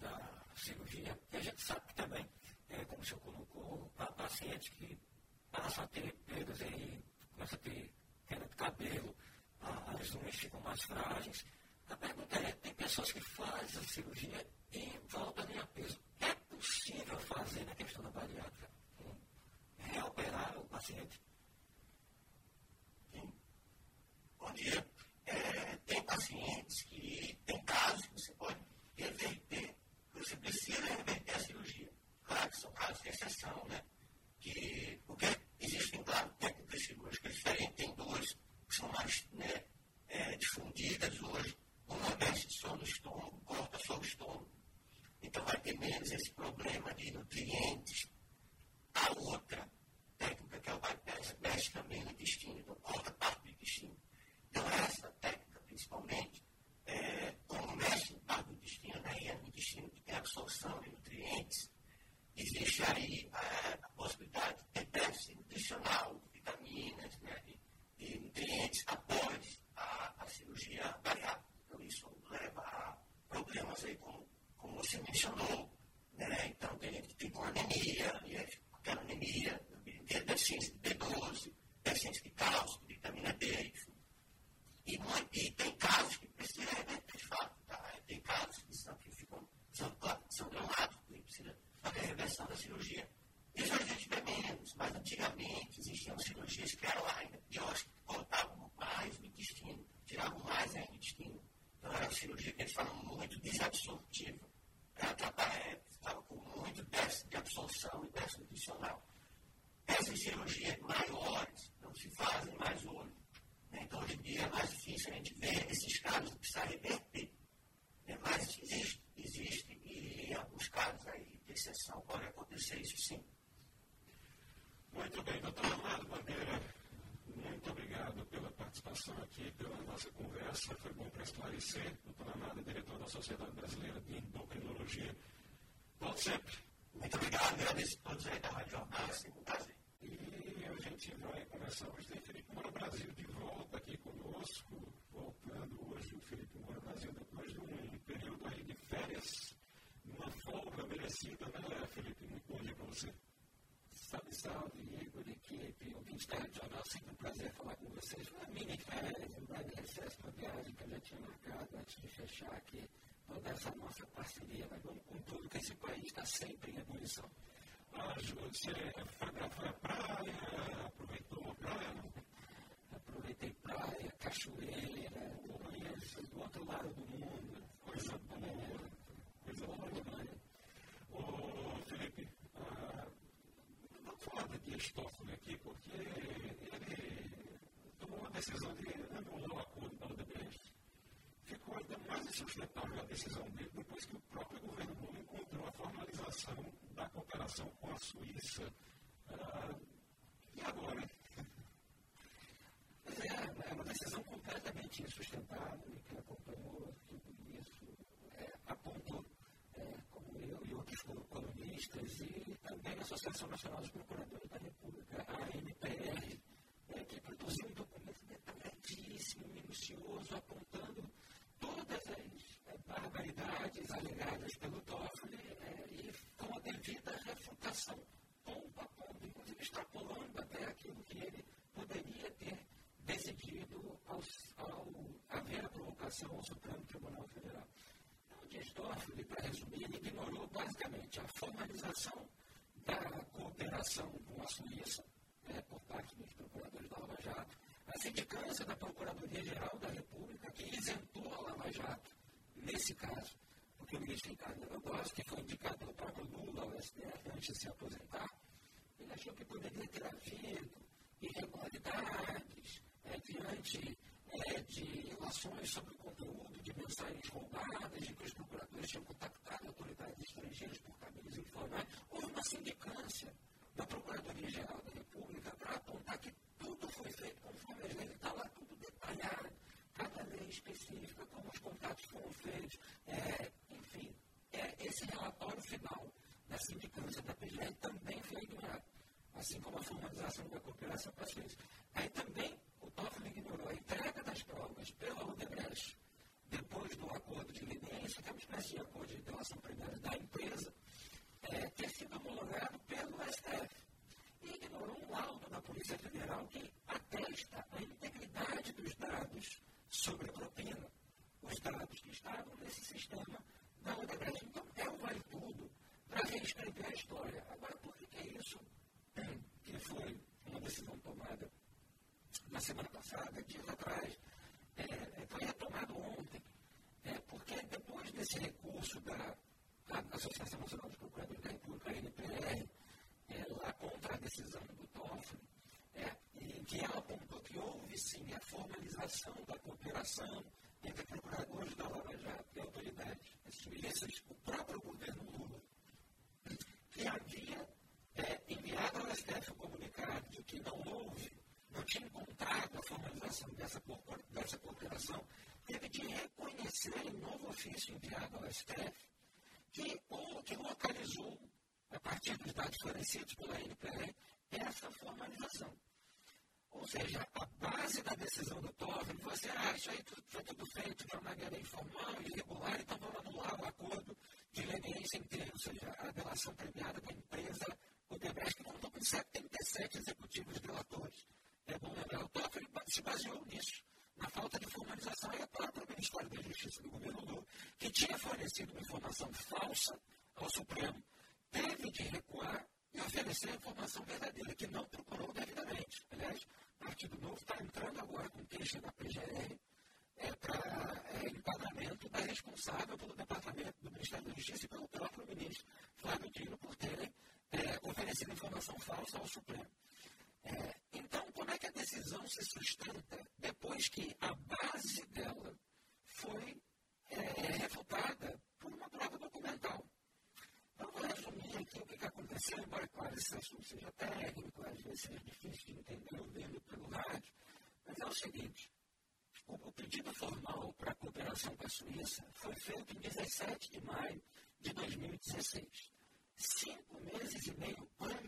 da cirurgia, e a gente sabe que também, é, como o senhor colocou, há pacientes que passam a ter perdas aí, começam a ter queda de cabelo, as unhas ficam mais frágeis. A pergunta é, tem pessoas que fazem a cirurgia e voltam a ganhar peso. É possível fazer na questão da bariátrica? Reoperar o paciente? Você. Salve, salve, Igor, equipe, ouvintes da Rádio Jornal, sempre um prazer falar com vocês. Uma mini férias, um breve recesso para a viagem que eu já tinha marcado antes de fechar aqui toda essa nossa parceria, mas vamos com tudo que esse país está sempre em ebulição. Ah, você foi, a praia, aproveitou a praia? Aproveitei praia, cachoeira, do outro lado do mundo, coisa boa, coisa boa. Ô, Toffoli aqui, porque ele tomou uma decisão de anular o acordo da Odebrecht. Ficou ainda mais insustentável a decisão dele depois que o próprio governo Lula encontrou a formalização da cooperação com a Suíça. Ah, e agora? Pois é, é uma decisão completamente insustentável e que acompanhou tudo isso, é, apontou, é, como eu e outros colunistas, e também a Associação Nacional dos Procuradores da República, a ANPR, é, que produziu um documento detalhadíssimo, minucioso, apontando todas as é, barbaridades alegadas pelo Toffoli é, e com a devida refutação, ponto a ponto, inclusive extrapolando até aquilo que ele poderia ter decidido ao, ao haver a provocação ao Supremo Tribunal Federal. Então, Dias Toffoli, para resumir, ele ignorou basicamente a formalização da cooperação com a Suíça, né, por parte dos procuradores da Lava Jato, a sindicância da Procuradoria-Geral da República, que isentou a Lava Jato, nesse caso, porque o ministro Ricardo Lewandowski, que foi indicado pelo próprio Lula ao STF antes de se aposentar, ele achou que poderia ter havido irregularidades é, diante é, de relações sobre o conteúdo de mensagens roubadas, de que os procuradores tinham contactado autoridades estrangeiras por caminhos informais. Houve uma sindicância da Procuradoria-Geral da República para apontar que tudo foi feito conforme as leis. Está lá tudo detalhado, cada lei específica, como os contatos foram feitos. É, enfim, é, esse relatório final da sindicância da PGR também foi ignorado, assim como a formalização da cooperação com a Suíça. Aí também Toffoli ignorou a entrega das provas pela Odebrecht, depois do acordo de leniência, que é uma espécie de acordo de relação primária da empresa, é, ter sido homologado pelo STF. E ignorou um laudo da Polícia Federal que atesta a integridade dos dados sobre a propina, os dados que estavam nesse sistema da Odebrecht. Então, é um vale tudo para reescrever a história. Agora, por que, que é isso? Que foi uma decisão tomada na semana passada, dias atrás, é, foi retomado ontem, é, porque depois desse recurso da, da Associação Nacional dos Procuradores da República, a NPR, é, lá contra a decisão do Toffoli, é, em que ela apontou que houve sim a formalização da cooperação entre procuradores da Lava Jato e autoridades suíças, o próprio governo Lula, que havia é, enviado ao STF um comunicado de que não houve não tinha encontrado a formalização dessa, dessa cooperação, teve de reconhecer em novo ofício enviado ao STF que, ou, que localizou, a partir dos dados fornecidos pela NPR, Ou seja, a base da decisão do assim, ah, isso aí foi tudo feito de uma maneira informal e irregular, então vamos anular o acordo de leniência inteiro, ou seja, a delação premiada da empresa Odebrecht, que contou com 77 executivos delatores. É bom lembrar, o Toffoli se baseou nisso, na falta de formalização e o próprio Ministério da Justiça do governo Lula, que tinha fornecido uma informação falsa ao Supremo, teve de recuar e oferecer a informação verdadeira que não procurou devidamente. Aliás, o Partido Novo está entrando agora com queixa da PGR é, para é, enquadramento da responsável pelo Departamento do Ministério da Justiça e pelo próprio ministro Flávio Dino por terem é, oferecido informação falsa ao Supremo. É, então, como é que a decisão se sustenta depois que a base dela foi é, refutada por uma prova documental? Então, eu vou resumir aqui o que aconteceu, embora claro, esse assunto seja técnico, às vezes seja difícil de entender ouvindo pelo rádio, mas é o seguinte, o pedido formal para a cooperação com a Suíça foi feito em 17 de maio de 2016, cinco meses e meio antes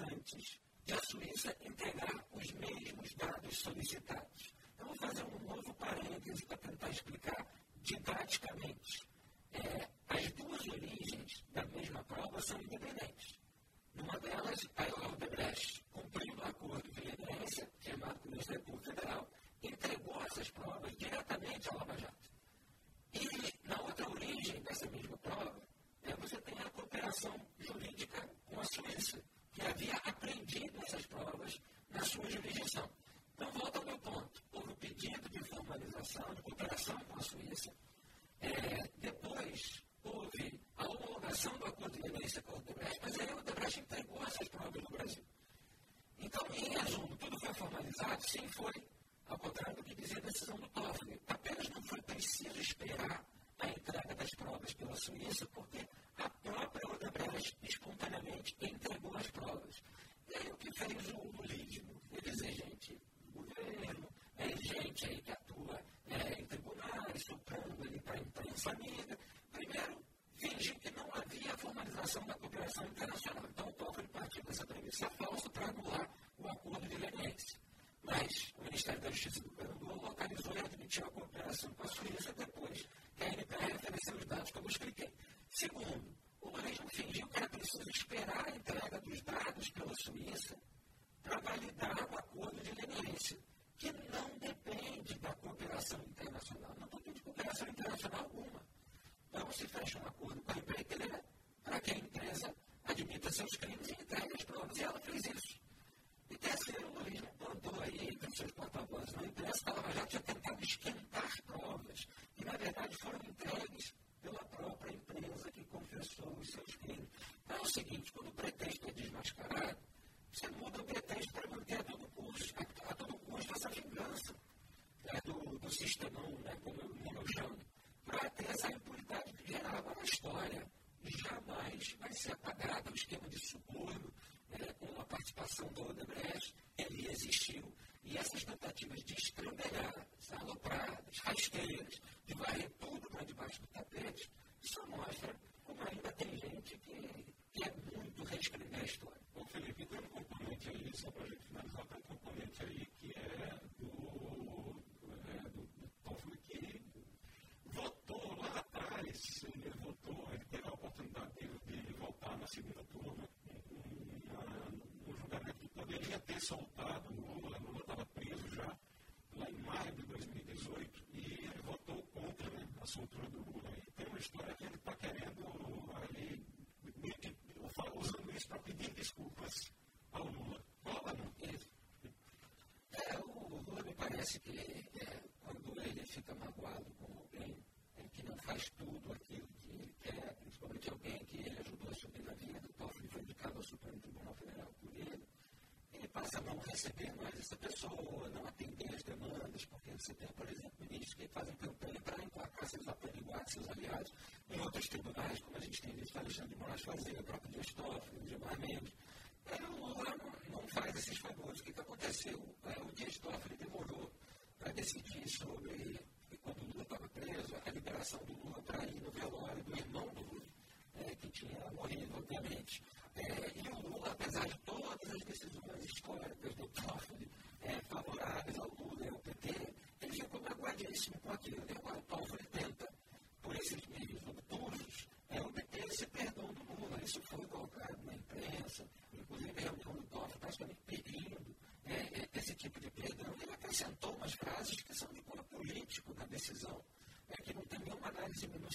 antes de a Suíça entregar os mesmos dados solicitados. Então, eu vou fazer um novo parêntese para tentar explicar didaticamente questionismo, porque depois vai ser apagado o é esquema de suborno né, com a participação do Odebrecht, ele existiu. E essas tentativas de escandalar, salopradas, rasteiras, receber mais essa pessoa, não atender as demandas, porque você tem, por exemplo, ministros que fazem campanha para emplacar seus apoliguados, seus aliados, em outros tribunais, como a gente tem visto Alexandre de Moraes fazer, o próprio Dias o Gilmar Mendes. É, o Lula não, não faz esses favores. O que, que aconteceu? É, o de Toffoli demorou para decidir sobre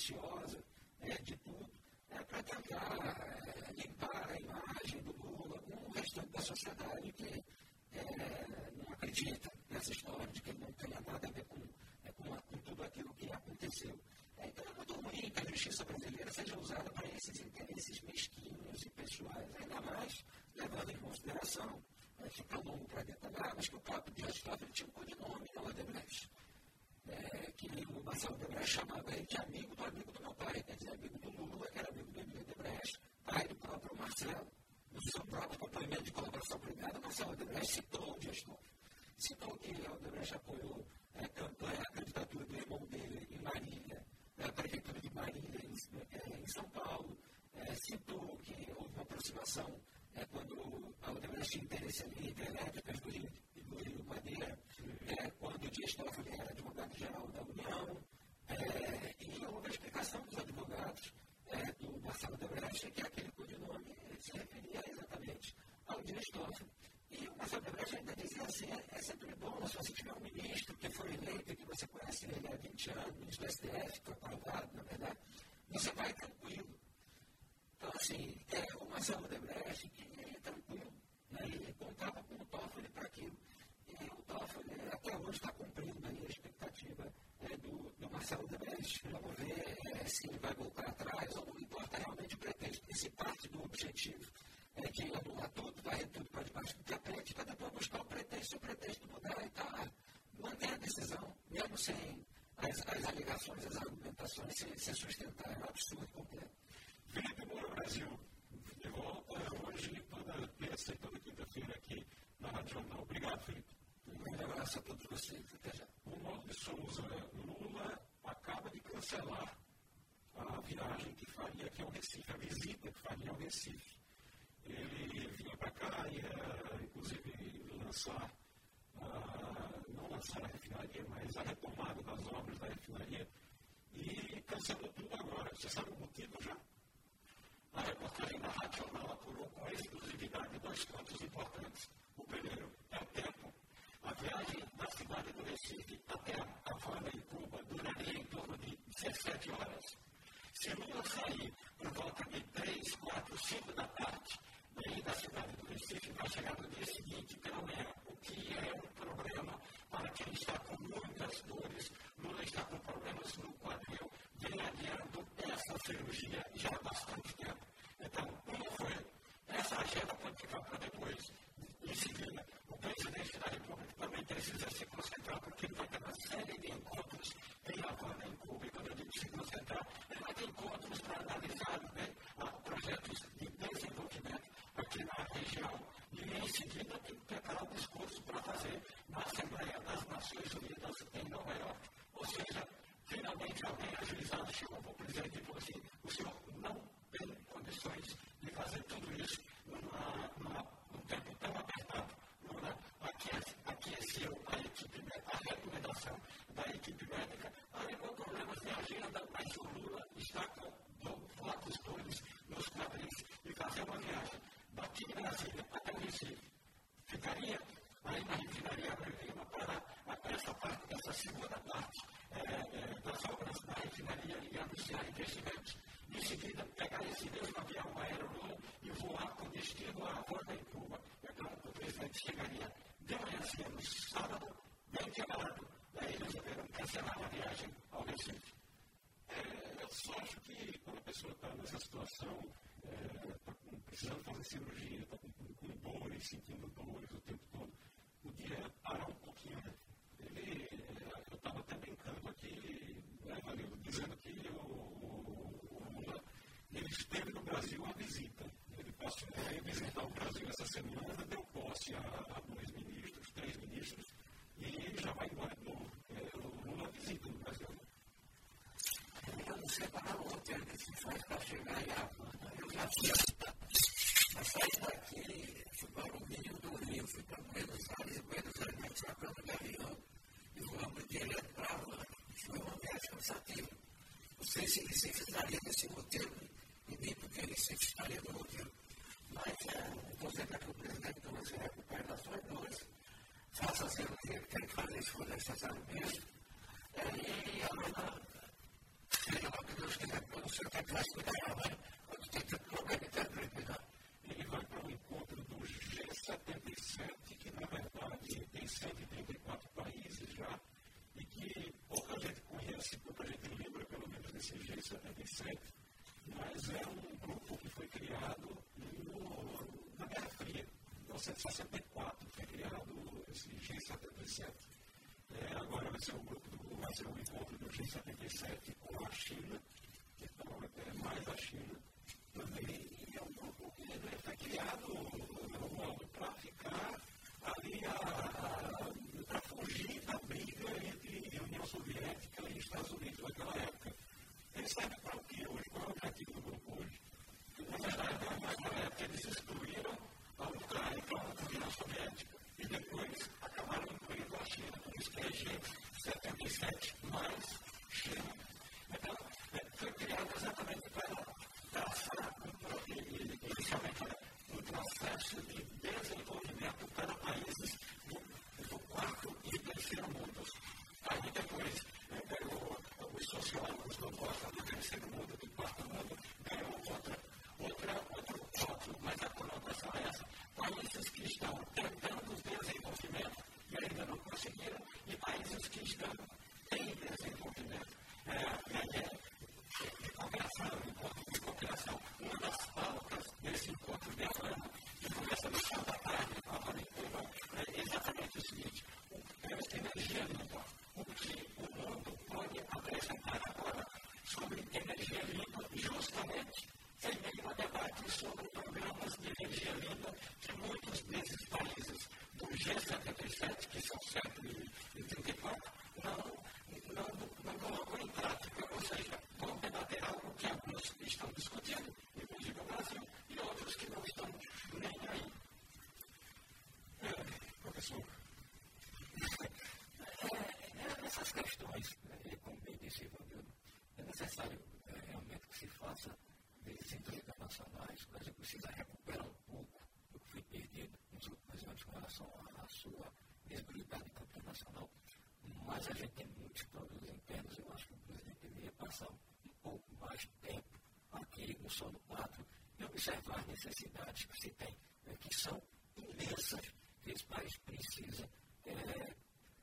ansiosa né, de tudo, né, para tentar é, limpar a imagem do Lula com o restante da sociedade que é, não acredita nessa história de que ele não tem nada a ver com, é, com, a, com tudo aquilo que aconteceu. É, então é muito ruim que a justiça brasileira seja usada para esses interesses mesquinhos e pessoais, ainda mais levando em consideração, é, fica longo para detalhar, mas que o próprio Dias Toffoli tinha um codinome né, na Odebrecht, é, que o Marcelo Odebrecht chamava ele de amigo colaboração privada, Marcelo Odebrecht citou o Toffoli. Citou que o Odebrecht apoiou a campanha, a candidatura do irmão dele em Marília, a prefeitura de Marília, em, em São Paulo. É, citou que houve uma aproximação é, quando a Odebrecht tinha interesse ali em hidrelétricas do Rio, do Rio Madeira, é, quando o Dias Toffoli era advogado-geral da União, é, e houve a explicação dos advogados é, do Marcelo Odebrecht que aquele codinome se referia exatamente ao Dias Toffoli. E o Marcelo Odebrecht ainda dizia assim, é, é sempre bom se você tiver um ministro que foi eleito, que você conhece ele há 20 anos, ministro do STF, que foi aprovado, na verdade, você vai tranquilo. Então, assim, é o Marcelo Odebrecht que ele é tranquilo. Né? Ele contava com o Toffoli para aquilo. E o Toffoli até hoje está cumprindo aí a expectativa é, do, do Marcelo Odebrecht. Vamos ver é, se ele vai voltar atrás ou não importa realmente o pretexto. Esse parte do objetivo é que anular tudo, vai tudo para debaixo do tapete, para depois buscar o pretexto, o pretexto mudar e tá, manter a decisão, mesmo sem as, as alegações, as argumentações se, se sustentar. É um absurdo completo. Felipe Moura Brasil, de volta hoje, toda terça e toda quinta-feira aqui na Rádio Jornal. Obrigado, Felipe. Um grande abraço a todos vocês. Até já. O Mauro de Souza, Lula acaba de cancelar a viagem que faria aqui ao Recife, a visita que faria ao Recife. Ele vinha para cá e ia, inclusive, lançar, não lançar a refinaria, mas a retomada das obras da refinaria e cancelou tudo agora. Você sabe o motivo já? A reportagem da Rádio Jornal apurou com exclusividade dois pontos importantes. O primeiro é o tempo. A viagem da cidade do Recife até a Havana, em Cuba, duraria em torno de 17 horas. Se Lula sair por volta de 3, 4, 5 da tarde, daí da cidade do Recife, vai chegar no dia seguinte pela manhã, o que é um problema para quem está com muitas dores. Lula está com problemas no quadril, vem adiando essa cirurgia já há bastante tempo. Então, como foi? Essa agenda pode ficar para depois. Em seguida, o presidente da República também precisa se concentrar, porque ele vai ter uma série de encontros em Havana, em Cuba, e concentrar, ele vai ter encontros para analisar né, projetos de desenvolvimento aqui na região. E em seguida tem que preparar um discurso para fazer na Assembleia das Nações Unidas em Nova York. Ou seja, finalmente alguém ajuizado chegou para o presidente e falou assim, o senhor não tem condições de fazer tudo isso numa, numa, num tempo tão apertado. Lula aqueceu a equipe, a recomendação da equipe médica, alegou problemas de agenda, mas o Lula está com votos todos nos quadris e fazer uma viagem daqui de Brasília até o Recife. Ficaria aí na refinaria Abreu para essa parte, essa segunda parte é, é, das obras da refinaria e anunciar investimentos. Em seguida, pegar esse mesmo avião aéreo e voar com destino à Havana em Cuba. É claro que o presidente chegaria de manhã cedo, no sábado, bem quebrado. Daí resolveram cancelar a viagem ao Recife. É, eu só acho que quando a pessoa está nessa situação, está é, precisando fazer cirurgia, está com, com, dores, sentindo dores o tempo todo, podia parar um pouquinho, né? Ele, eu estava até brincando aqui, né, Valeu, dizendo que o, o, Lula ele esteve no Brasil a visita. Ele passou a visitar o Brasil essa semana, deu posse a, a dois ministros, três ministros, e já vai embora de novo. É, o Lula visita no Brasil. Eu não sei para onde ele se faz para chegar em. Eu já tinha saí daqui, fui para o Rio do Rio, fui para Buenos Aires, e Buenos Aires sacando de avião, e voamos direto para Havana. Foi uma viagem cansativa. Não sei se ele se ficaria nesse roteiro, e nem porque ele se estaria no roteiro. Mas é, estou dizendo que o presidente do Brasil suas dores, faça a cirurgia que tem que fazer se for necessário mesmo. É, e amanhã, seja lá o que Deus quiser, quando o senhor está clássico da Havana, quando tem tanto problema, tem tranquilidade ele vai para o encontro do G77, que na verdade tem sede 77, mas é um grupo que foi criado no, na Guerra Fria. Em 1964 foi criado esse G77. É, agora vai ser, o grupo do, vai ser o encontro do G77 com a China, faça visitas internacionais, o Brasil precisa recuperar um pouco do que foi perdido nos últimos anos com relação à sua visibilidade internacional, mas a gente tem muitos problemas internos, eu acho que o presidente deveria passar um pouco mais tempo aqui no solo 4 e observar as necessidades que se tem, né, que são imensas, que esse país precisa é,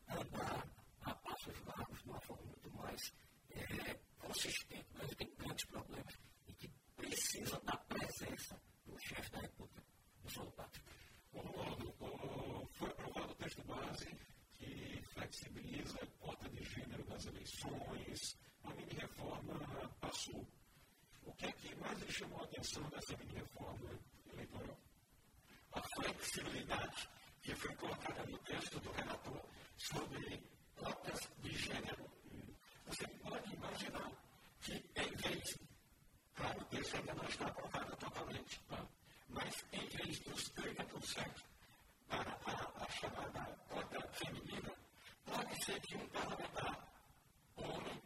andar a passos largos de uma forma muito mais é, consistente. Mas tem grandes problemas presença do chefe da República no solo 4. Foi aprovado o texto base que flexibiliza a cota de gênero das eleições, a mini-reforma passou. O que é que mais lhe chamou a atenção dessa mini-reforma eleitoral? A flexibilidade que foi colocada no texto do relator sobre cotas de gênero. Você pode imaginar que, em vez, claro, o texto ainda não está aprovado totalmente, tá? mas vez dos 30% para a, a chamada cota feminina, pode ser que um parlamentar, homem,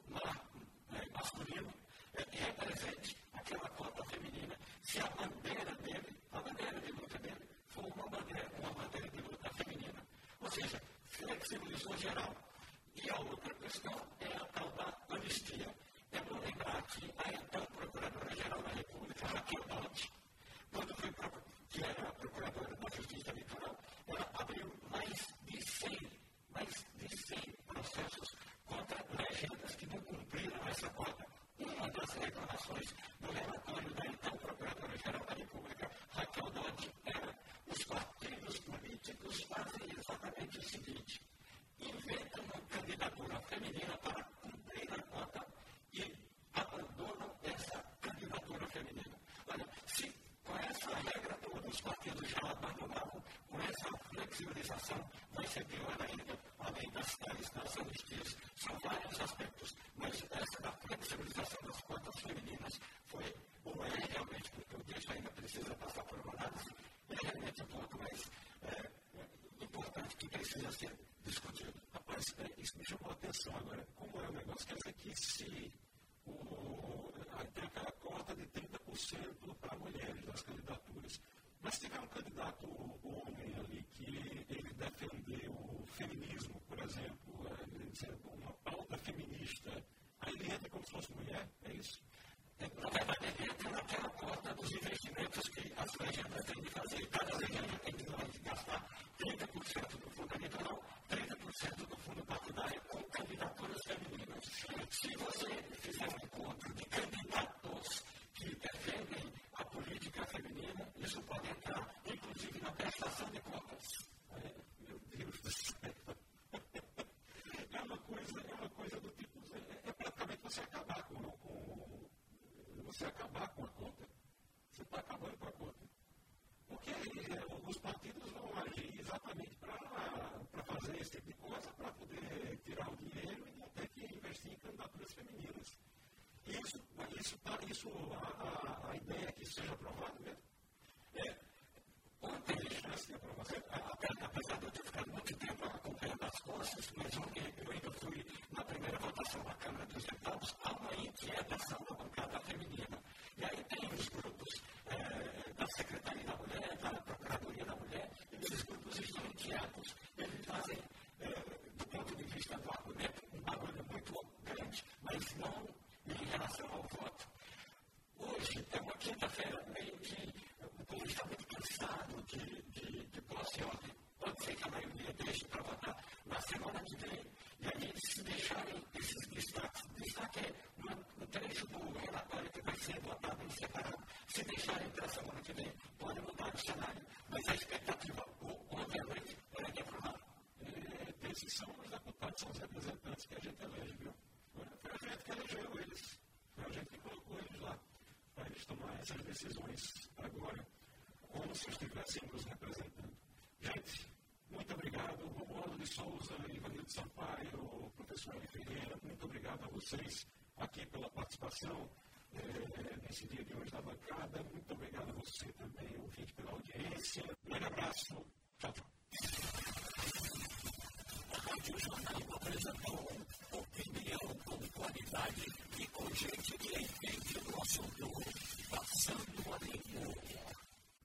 masculino, é, represente aquela cota feminina, se a bandeira dele, a bandeira de luta dele, for uma bandeira, uma bandeira de luta feminina. Ou seja, flexibilizou geral. E a outra questão é a tal da anistia. É bom lembrar que a então Procuradora-Geral da República, Raquel Dodge, quando foi que era Procuradora da Justiça Eleitoral, ela abriu mais de 100, mais de 100 processos contra legendas que não cumpriram essa cota. Uma das reclamações do relatório da então Procuradora-Geral da República, Raquel Dodge, era os partidos políticos fazem exatamente o seguinte: inventam uma candidatura feminina para cumprir a cota e abandonam essa candidatura feminina. Olha, se com essa regra toda os partidos já abandonavam, com vai ser pior ainda, além das tais das anistias, são vários aspectos, mas essa da flexibilização das cotas femininas foi, ou é realmente, porque o texto ainda precisa passar por uma análise, é realmente um ponto mais é, importante que precisa ser discutido. Rapaz, é, isso me chamou a atenção agora. Como é o negócio? Quer dizer que se o, tem aquela cota de 30% para mulheres nas candidaturas, mas se tiver um candidato homem ali que ele defender o feminismo, por exemplo, é, uma pauta se acabar com a conta. Você está acabando com a conta. Porque é, os partidos vão agir exatamente para fazer esse tipo de coisa, para poder tirar o dinheiro e não ter que investir em candidaturas femininas. Isso, isso, tá, isso decisões agora, como se estivessem nos representando. Gente, muito obrigado, Romualdo de Souza, Ivanildo Sampaio, professor Eli Ferreira, muito obrigado a vocês aqui pela participação é, nesse dia de hoje da bancada. Muito obrigado a você também, ouvinte, pela audiência. Um grande abraço. Tchau, tchau. Rádio Jornal apresentou opinião com qualidade e com gente que é